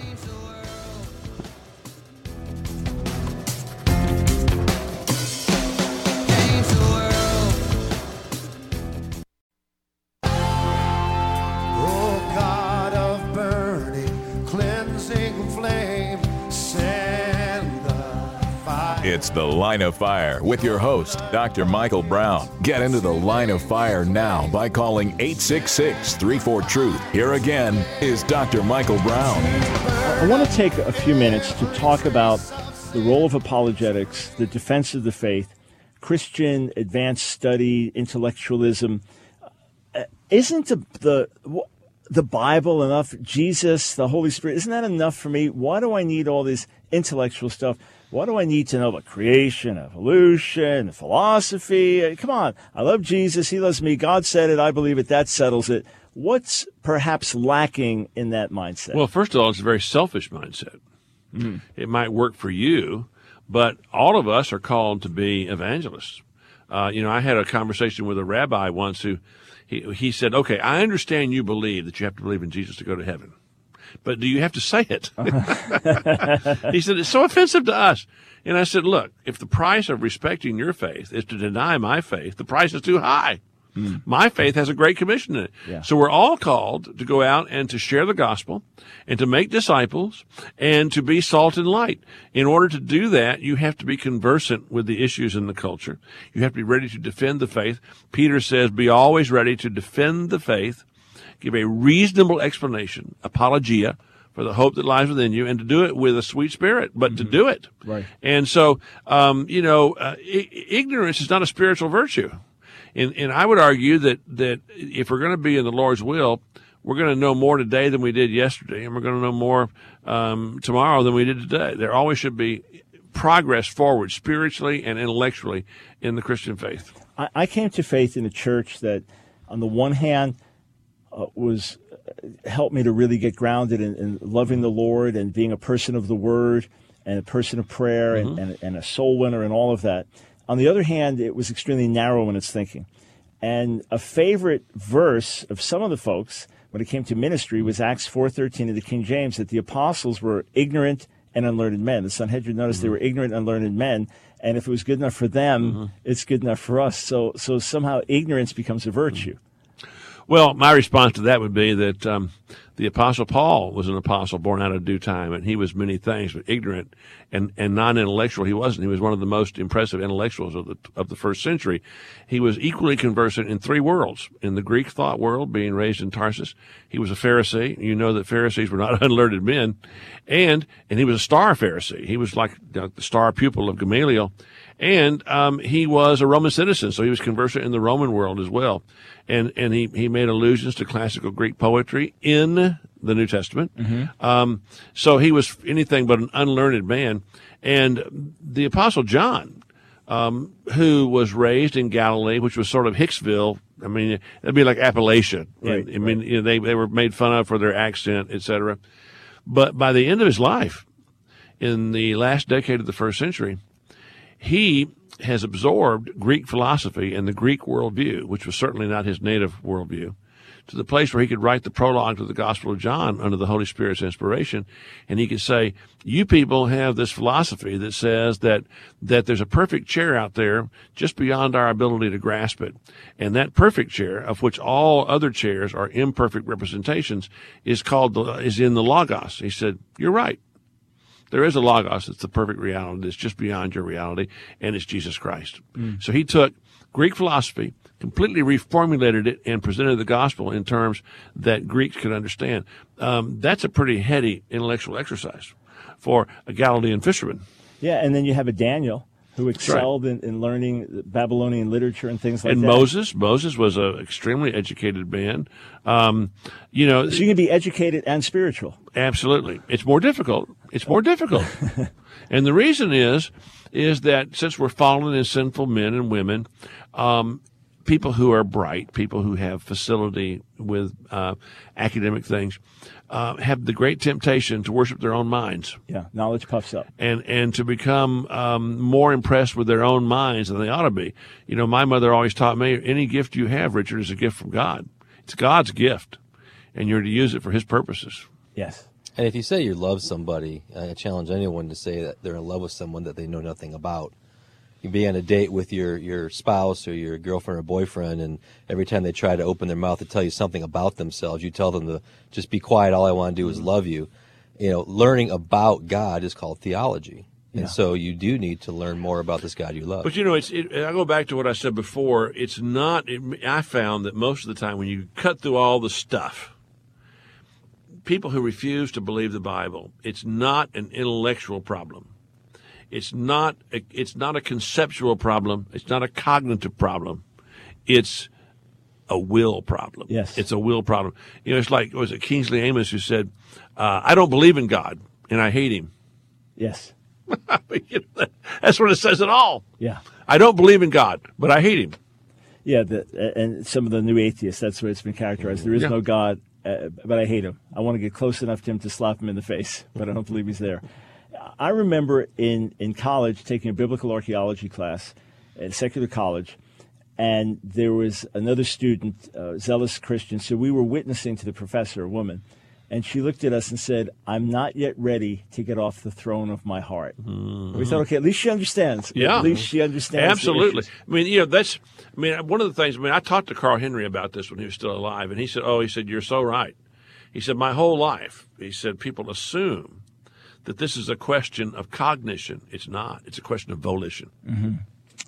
It's the Line of Fire with your host, Dr. Michael Brown. Get into the Line of Fire now by calling 866 34 Truth. Here again is Dr. Michael Brown. I want to take a few minutes to talk about the role of apologetics, the defense of the faith, Christian advanced study, intellectualism. Uh, Isn't the, the the Bible enough? Jesus, the Holy Spirit, isn't that enough for me? Why do I need all this intellectual stuff? Why do I need to know about creation, evolution, philosophy? Come on. I love Jesus. He loves me. God said it. I believe it. That settles it. What's perhaps lacking in that mindset? Well, first of all, it's a very selfish mindset. It might work for you, but all of us are called to be evangelists. Uh, you know, I had a conversation with a rabbi once who he, he said, "Okay, I understand you believe that you have to believe in Jesus to go to heaven, but do you have to say it?" he said, "It's so offensive to us." And I said, "Look, if the price of respecting your faith is to deny my faith, the price is too high." Hmm. My faith has a great commission in it. Yeah. So we're all called to go out and to share the gospel and to make disciples and to be salt and light. In order to do that, you have to be conversant with the issues in the culture. You have to be ready to defend the faith. Peter says, be always ready to defend the faith, give a reasonable explanation, apologia, for the hope that lies within you, and to do it with a sweet spirit, but to do it. Right. And so, um, you know, uh, I- ignorance is not a spiritual virtue. And, and I would argue that, that if we're going to be in the Lord's will, we're going to know more today than we did yesterday, and we're going to know more um, tomorrow than we did today. There always should be progress forward spiritually and intellectually in the Christian faith. I, I came to faith in a church that, on the one hand, uh, was uh, helped me to really get grounded in, in loving the Lord and being a person of the Word and a person of prayer and, and, and a soul winner and all of that. On the other hand, it was extremely narrow in its thinking. And a favorite verse of some of the folks when it came to ministry was Acts 4.13 of the King James, that the apostles were ignorant and unlearned men. The Sanhedrin noticed they were ignorant and unlearned men, and if it was good enough for them, it's good enough for us. So, so somehow ignorance becomes a virtue. Well, my response to that would be that um, the Apostle Paul was an apostle born out of due time, and he was many things, but ignorant and, and non-intellectual he wasn't. He was one of the most impressive intellectuals of the of the first century. He was equally conversant in three worlds: in the Greek thought world, being raised in Tarsus. He was a Pharisee. You know that Pharisees were not unlearned men, and and he was a star Pharisee. He was like the star pupil of Gamaliel. And um, he was a Roman citizen, so he was conversant in the Roman world as well. And and he, he made allusions to classical Greek poetry in the New Testament. Um, so he was anything but an unlearned man. And the Apostle John, um, who was raised in Galilee, which was sort of Hicksville. I mean, it'd be like Appalachia. Right, I mean, you know, they they were made fun of for their accent, etc. But by the end of his life, in the last decade of the first century, he has absorbed Greek philosophy and the Greek worldview, which was certainly not his native worldview, to the place where he could write the prologue to the Gospel of John under the Holy Spirit's inspiration, and he could say, "You people have this philosophy that says that that there's a perfect chair out there just beyond our ability to grasp it, and that perfect chair, of which all other chairs are imperfect representations, is called the, is in the Logos." He said, "You're right." There is a logos. It's the perfect reality. It's just beyond your reality, and it's Jesus Christ. Mm. So he took Greek philosophy, completely reformulated it, and presented the gospel in terms that Greeks could understand. Um, that's a pretty heady intellectual exercise for a Galilean fisherman. Yeah, and then you have a Daniel who right. excelled in, in learning Babylonian literature and things like and that. And Moses, Moses was an extremely educated man. Um, you know, So you can be educated and spiritual. Absolutely. It's more difficult. It's more difficult. and the reason is, is that since we're fallen and sinful men and women, um, people who are bright, people who have facility with uh, academic things, uh, have the great temptation to worship their own minds Yeah, knowledge puffs up. and and to become um, more impressed with their own minds than they ought to be. You know, my mother always taught me any gift you have, Richard, is a gift from God. It's God's gift, and you're to use it for His purposes. Yes. And if you say you love somebody, I challenge anyone to say that they're in love with someone that they know nothing about. You be on a date with your, your spouse or your girlfriend or boyfriend, and every time they try to open their mouth to tell you something about themselves, you tell them to just be quiet. All I want to do is mm-hmm. love you. You know, learning about God is called theology. And Yeah. so you do need to learn more about this God you love. But you know, it's. It, I go back to what I said before. It's not. It, I found that most of the time, when you cut through all the stuff, people who refuse to believe the Bible, it's not an intellectual problem. It's not. A, it's not a conceptual problem. It's not a cognitive problem. It's a will problem. Yes. it's a will problem. You know, it's like was it Kingsley Amis who said, uh, "I don't believe in God and I hate Him." Yes. You know, That's what it says it all. Yeah. I don't believe in God, but I hate Him. Yeah, the, and some of the new atheists, that's where it's been characterized. There is Yeah. no God, uh, but I hate him. I want to get close enough to him to slap him in the face, but I don't believe he's there. I remember in, in college taking a biblical archaeology class at a secular college, and there was another student, uh, zealous Christian, so we were witnessing to the professor, a woman, and she looked at us and said, I'm not yet ready to get off the throne of my heart. We thought, okay, at least she understands. Yeah, At least she understands. Absolutely. I mean, you know, that's. I mean, one of the things. I mean, I talked to Carl Henry about this when he was still alive, and he said, "Oh, he said you're so right." He said, "My whole life," he said, "people assume that this is a question of cognition. It's not. It's a question of volition." hmm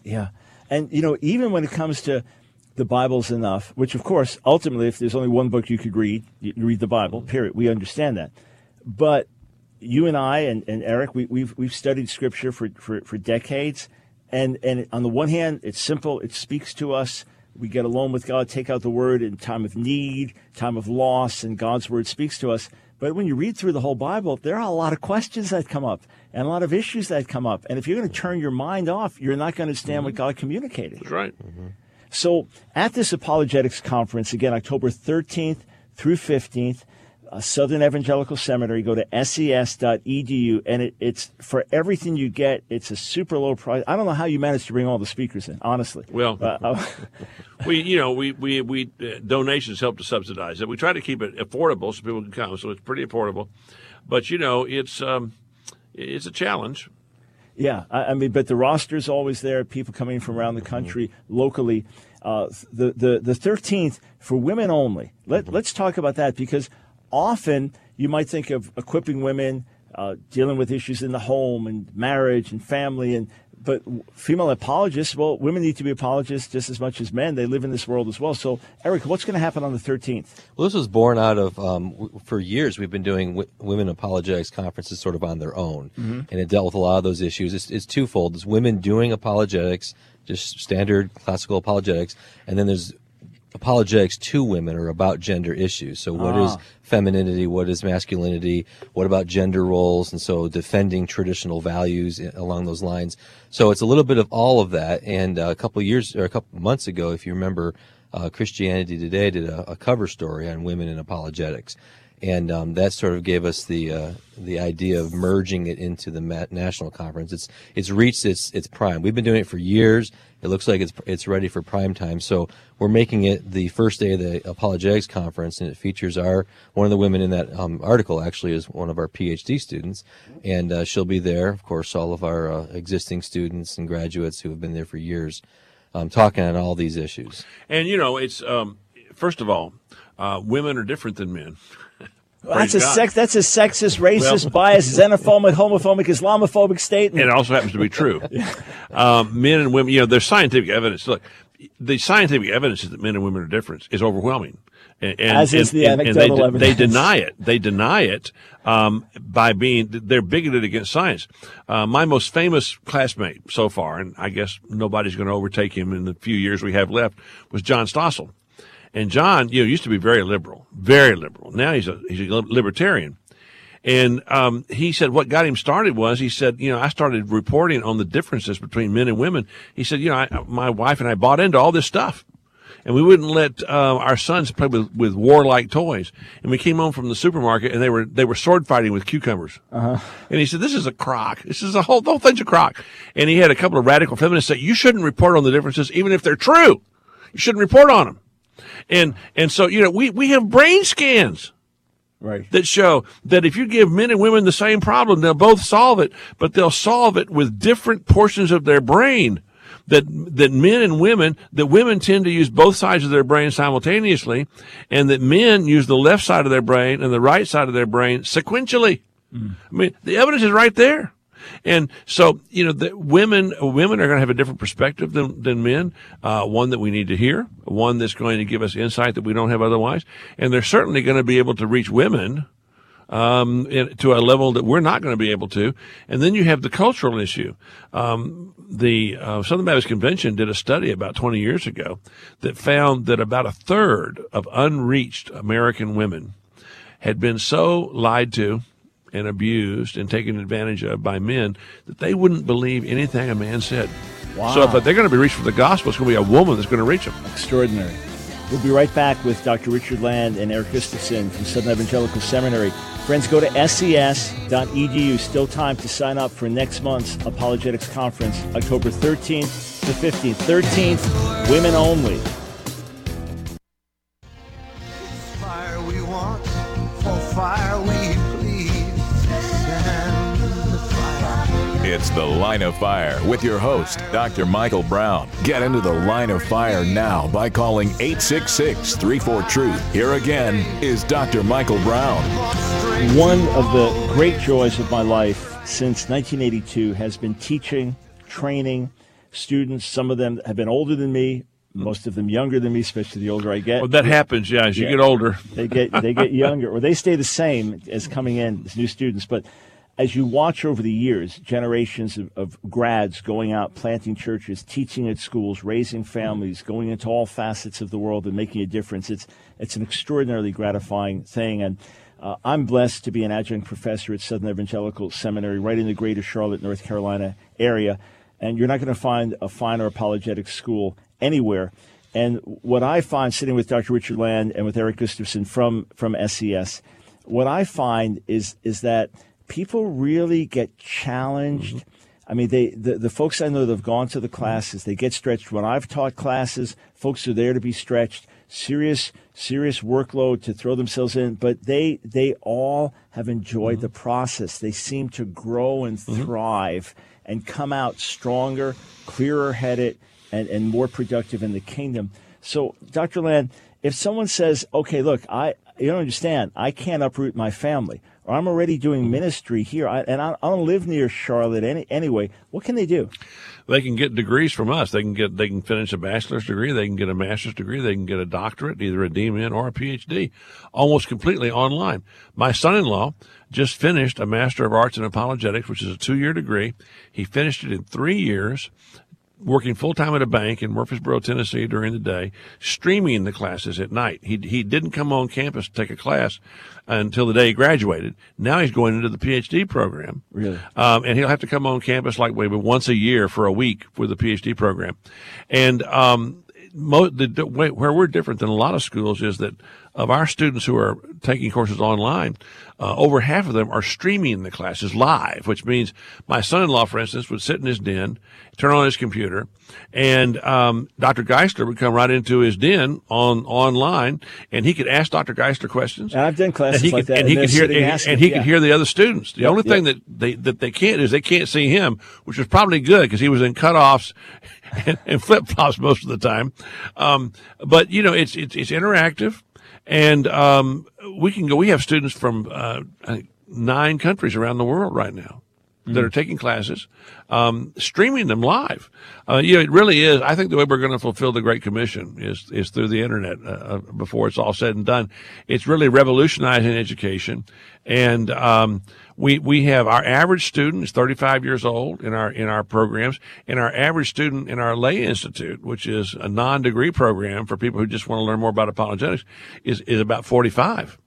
Yeah. And, you know, even when it comes to the Bible's enough, which, of course, ultimately, if there's only one book you could read, you read the Bible, period. We understand that. But you and I and, and Eric, we, we've, we've studied Scripture for, for, for decades. And, and on the one hand, it's simple, it speaks to us. We get alone with God, take out the word in time of need, time of loss, and God's word speaks to us. But when you read through the whole Bible, there are a lot of questions that come up and a lot of issues that come up. And if you're going to turn your mind off, you're not going to understand what God communicated. That's right. So at this apologetics conference, again, October 13th through 15th, uh, Southern Evangelical Seminary, go to ses.edu, and it, it's for everything you get. It's a super low price. I don't know how you managed to bring all the speakers in, honestly. Well, Uh, uh, we, you know, we we we uh, donations help to subsidize it. We try to keep it affordable so people can come. So it's pretty affordable, but you know, it's um, it's a challenge. Yeah, I, I mean, but the roster is always there. People coming from around the country, locally. Uh, the the the thirteenth for women only. Let Let's talk about that because often you might think of equipping women uh, dealing with issues in the home and marriage and family and. But female apologists, well, women need to be apologists just as much as men. They live in this world as well. So, Eric, what's going to happen on the 13th? Well, this was born out of, um, w- for years, we've been doing w- women apologetics conferences sort of on their own. Mhm. And it dealt with a lot of those issues. It's, it's twofold. It's women doing apologetics, just standard classical apologetics. And then there's apologetics to women are about gender issues. So what is Ah. femininity? What is masculinity? What about gender roles? And so defending traditional values along those lines. So it's a little bit of all of that. And uh, a couple of years or a couple months ago, if you remember, uh, Christianity Today did a, a cover story on women in apologetics. And um, that sort of gave us the uh, the idea of merging it into the ma- national conference. It's it's reached its its prime. We've been doing it for years. It looks like it's it's ready for prime time. So we're making it the first day of the apologetics conference, and it features our one of the women in that um, article actually is one of our PhD students, and uh, she'll be there. Of course, all of our uh, existing students and graduates who have been there for years, um, talking on all these issues. And you know, it's um, first of all, uh, women are different than men. That's a God. sex. That's a sexist, racist, Well- biased, xenophobic, homophobic, Islamophobic statement. And it also happens to be true. um, men and women, you know, there's scientific evidence. Look, the scientific evidence is that men and women are different is overwhelming. And, and, As is the and- and they, anecdotal evidence. they deny it. They deny it um, by being they're bigoted against science. Uh, my most famous classmate so far, and I guess nobody's going to overtake him in the few years we have left, was John Stossel. And John, you know, used to be very liberal, very liberal. Now he's a he's a libertarian. And um, he said what got him started was he said, you know, I started reporting on the differences between men and women. He said, you know, I, my wife and I bought into all this stuff. And we wouldn't let uh, our sons play with, with warlike toys. And we came home from the supermarket, and they were they were sword fighting with cucumbers. Uh-huh. And he said, "This is a crock. This is a whole the whole thing's a crock." And he had a couple of radical feminists say, "You shouldn't report on the differences, even if they're true. You shouldn't report on them." And and so you know, we we have brain scans. Right. that show that if you give men and women the same problem, they'll both solve it, but they'll solve it with different portions of their brain. That that men and women, that women tend to use both sides of their brain simultaneously, and that men use the left side of their brain and the right side of their brain sequentially. Mm. I mean, the evidence is right there. And so, you know, the women, women are going to have a different perspective than, than men. Uh, one that we need to hear, one that's going to give us insight that we don't have otherwise. And they're certainly going to be able to reach women, um, in, to a level that we're not going to be able to. And then you have the cultural issue. Um, the uh, Southern Baptist Convention did a study about 20 years ago that found that about a third of unreached American women had been so lied to and abused and taken advantage of by men that they wouldn't believe anything a man said. Wow. So if they're going to be reached for the gospel, it's going to be a woman that's going to reach them. Extraordinary. We'll be right back with Dr. Richard Land and Eric Gustafson from Southern Evangelical Seminary. Friends, go to ses.edu. Still time to sign up for next month's Apologetics Conference, October 13th to 15th. 13th, women only. Fire we want, for fire we It's The Line of Fire with your host, Dr. Michael Brown. Get into the line of fire now by calling 866 34 Truth. Here again is Dr. Michael Brown. One of the great joys of my life since 1982 has been teaching, training students. Some of them have been older than me, most of them younger than me, especially the older I get. Well, that happens, yeah, as you Yeah. get older. They get they get younger, or they stay the same as coming in as new students. But as you watch over the years, generations of, of grads going out, planting churches, teaching at schools, raising families, going into all facets of the world and making a difference, it's it's an extraordinarily gratifying thing. And uh, I'm blessed to be an adjunct professor at Southern Evangelical Seminary, right in the greater Charlotte, North Carolina area. And you're not going to find a finer apologetic school anywhere. And what I find sitting with Dr. Richard Land and with Eric Gustafson from, from SES, what I find is, is that people really get challenged. Mm-hmm. I mean, they, the, the folks I know that have gone to the classes, they get stretched. When I've taught classes, folks are there to be stretched. Serious, serious workload to throw themselves in, but they, they all have enjoyed mm-hmm. the process. They seem to grow and mm-hmm. thrive and come out stronger, clearer headed, and, and more productive in the kingdom. So, Dr. Land, if someone says, okay, look, I, you don't understand, I can't uproot my family, I'm already doing mm-hmm. ministry here, I, and I, I don't live near Charlotte any, anyway, what can they do? They can get degrees from us. They can get they can finish a bachelor's degree, they can get a master's degree, they can get a doctorate, either a DMin or a PhD, almost completely online. My son-in-law just finished a Master of Arts in Apologetics, which is a two-year degree. He finished it in three years. Working full time at a bank in Murfreesboro, Tennessee during the day, streaming the classes at night. He he didn't come on campus to take a class until the day he graduated. Now he's going into the PhD program. Really? Um, and he'll have to come on campus like maybe once a year for a week for the PhD program. And um, mo- the, the way, where we're different than a lot of schools is that of our students who are taking courses online, uh, over half of them are streaming the classes live, which means my son-in-law, for instance, would sit in his den, turn on his computer, and um, Dr. Geisler would come right into his den on online, and he could ask Dr. Geisler questions. And I've done classes like could, that, And he could hear, and, and he yeah. could hear the other students. The Yep, only yep. thing that they that they can't is they can't see him, which was probably good because he was in cutoffs and, and flip flops most of the time. Um, but you know, it's it's, it's interactive, and um, we can go. We have students from uh, nine countries around the world right now that are taking classes, um, streaming them live. Uh, you know, it really is. I think the way we're going to fulfill the Great Commission is is through the internet. Uh, uh, before it's all said and done, it's really revolutionizing education, and um, we we have our average student is 35 years old in our in our programs, and our average student in our lay institute, which is a non-degree program for people who just want to learn more about apologetics, is is about 45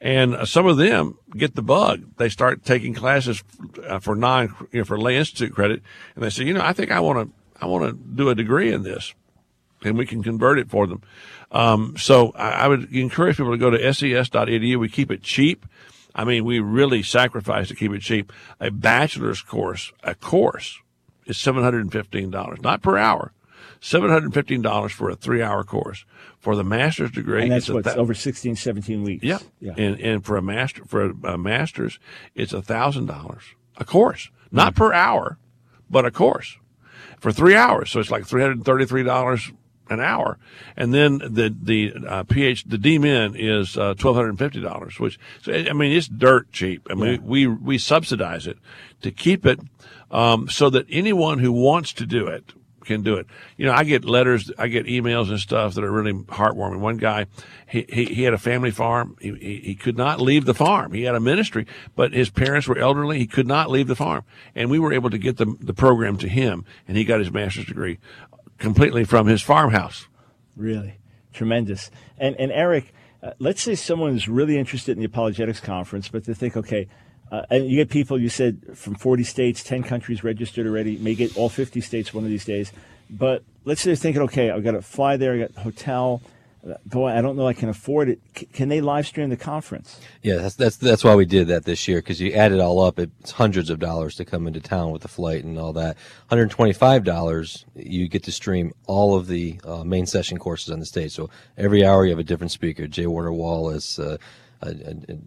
and uh, some of them get the bug. They start taking classes uh, for non, you know, for lay institute credit, and they say, you know, I think I want to, I want to do a degree in this, and we can convert it for them. Um, so I, I would encourage people to go to ses.edu. We keep it cheap. I mean, we really sacrificed to keep it cheap. A bachelor's course, a course, is $715, not per hour. $715 for a three hour course. For the master's degree, and that's what's th- over 16, 17 weeks. Yeah. yeah. And, and for a master, for a, a master's, it's $1,000 a course, not mm-hmm. per hour, but a course for three hours. So it's like $333 an hour, and then the the uh, PH the DMin is uh, twelve hundred and fifty dollars. Which so, I mean, it's dirt cheap. I mean, Yeah. we we subsidize it to keep it um, so that anyone who wants to do it can do it. You know, I get letters, I get emails and stuff that are really heartwarming. One guy, he, he, he had a family farm. He, he, he could not leave the farm. He had a ministry, but his parents were elderly. He could not leave the farm. And we were able to get the, the program to him and he got his master's degree completely from his farmhouse. Really tremendous. And and Eric, uh, let's say someone is really interested in the apologetics conference, but they think, okay, uh, and you get people you said from 40 states, 10 countries registered already, may get all 50 states one of these days. But let's say they're thinking, okay, I've got to fly there, I got hotel. Boy, I don't know I can afford it. C- can they live stream the conference? Yeah, that's that's that's why we did that this year because you add it all up, it's hundreds of dollars to come into town with the flight and all that. One hundred twenty-five dollars, you get to stream all of the uh, main session courses on the stage. So every hour you have a different speaker: J. Warner Wallace, uh, uh,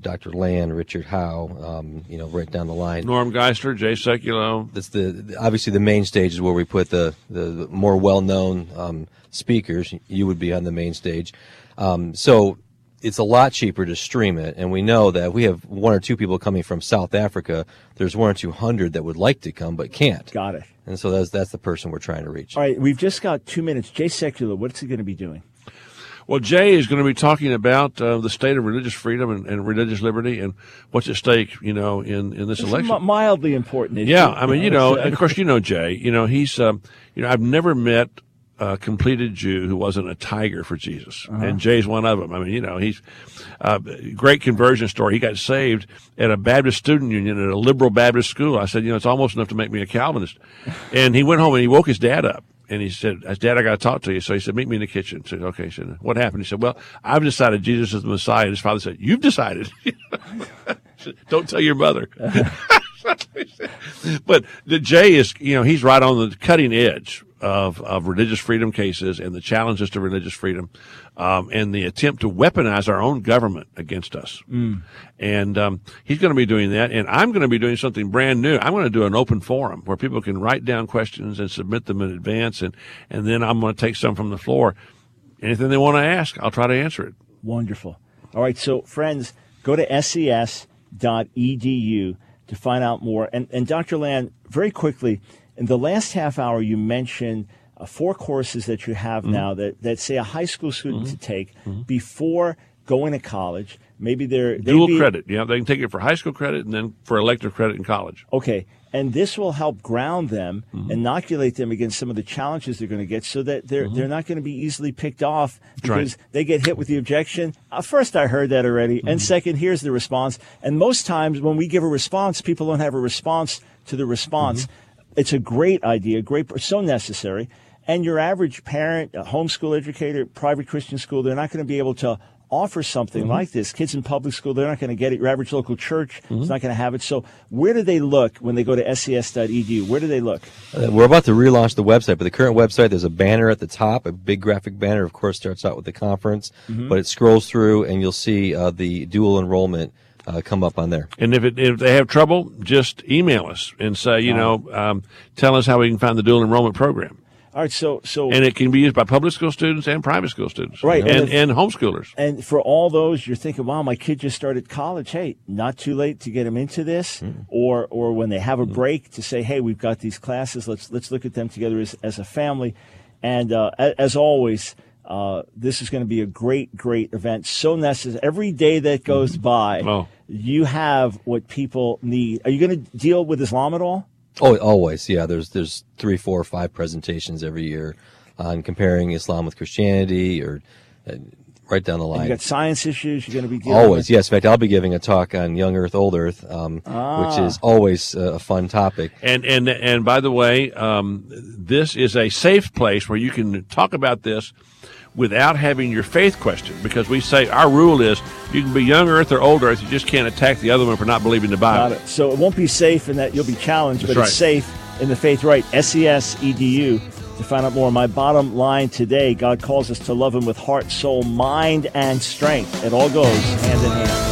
Dr. Land, Richard Howe. Um, you know, right down the line. Norm Geisler, Jay Sekulow. That's the, the- obviously the main stage is where we put the the, the more well-known um, speakers. You would be on the main stage, um, so it's a lot cheaper to stream it. And we know that if we have one or two people coming from South Africa. There's one or two hundred that would like to come but can't. Got it. And so that's that's the person we're trying to reach. All right, we've just got two minutes. Jay Sekulow, what's he going to be doing? Well, Jay is going to be talking about uh, the state of religious freedom and, and religious liberty and what's at stake, you know, in, in this It's election. mi- mildly important. issue. Yeah, I mean, you know, of course, you know Jay. You know, he's, um, you know, I've never met a completed Jew who wasn't a tiger for Jesus, Uh-huh. and Jay's one of them. I mean, you know, he's uh, great conversion story. He got saved at a Baptist student union at a liberal Baptist school. I said, you know, it's almost enough to make me a Calvinist. And he went home and he woke his dad up. And he said, uh, Dad, I got to talk to you. So he said, meet me in the kitchen. Said, okay. He said, what happened? He said, well, I've decided Jesus is the Messiah. And his father said, you've decided. Said, Don't tell your mother. but the Jay is, you know, he's right on the cutting edge of, of religious freedom cases and the challenges to religious freedom, um, and the attempt to weaponize our own government against us. Mm. And um, he's going to be doing that, and I'm going to be doing something brand new. I'm going to do an open forum where people can write down questions and submit them in advance, and and then I'm going to take some from the floor. Anything they want to ask, I'll try to answer it. Wonderful. All right, so friends, go to ses.edu to find out more. And, and Dr. Land, very quickly, in the last half hour, you mentioned uh, four courses that you have Mm-hmm. now that, that say a high school student to take before going to college. Maybe they're Dual be- credit, yeah, they can take it for high school credit and then for elective credit in college. Okay. And this will help ground them, Mm-hmm. inoculate them against some of the challenges they're going to get so that they're, they're not going to be easily picked off Mm-hmm. right. because they get hit with the objection. Uh, first, I heard that already. Mm-hmm. And second, here's the response. And most times when we give a response, people don't have a response to the response. Mm-hmm. It's a great idea, great, so necessary. And your average parent, a homeschool educator, private Christian school, they're not going to be able to offer something Mm-hmm. like this. Kids in public school, they're not going to get it. Your average local church is not going to have it. So where do they look when they go to ses.edu? Where do they look? Uh, we're about to relaunch the website, but the current website, there's a banner at the top, a big graphic banner, of course, starts out with the conference, Mhm. but it scrolls through and you'll see uh, the dual enrollment uh, come up on there. And if it, if they have trouble, just email us and say, you know, um, tell us how we can find the dual enrollment program. All right, so so And it can be used by public school students and private school students, Right, and and and homeschoolers. And for all those, you're thinking, wow, my kid just started college. Hey, not too late to get them into this, Hmm. or or when they have a break to say, hey, we've got these classes. Let's let's look at them together as, as a family. And uh, as always, uh, this is going to be a great, great event. So necessary. Every day that goes by, Oh. You have what people need. Are you going to deal with Islam at all? Oh, always, yeah. There's there's three, four, five presentations every year on comparing Islam with Christianity, or uh, right down the And line. you got science issues you're going to be dealing Always, with? yes. In fact, I'll be giving a talk on young Earth, old Earth, um, which Ah. is always uh, a fun topic. And and and by the way, um, this is a safe place where you can talk about this without having your faith questioned. Because we say our rule is you can be young Earth or old Earth, you just can't attack the other one for not believing the Bible. Got it. So it won't be safe in that you'll be challenged, but That's it's safe in the faith right. SES edu To find out more, my bottom line today God calls us to love Him with heart, soul, mind, and strength. It all goes hand in hand.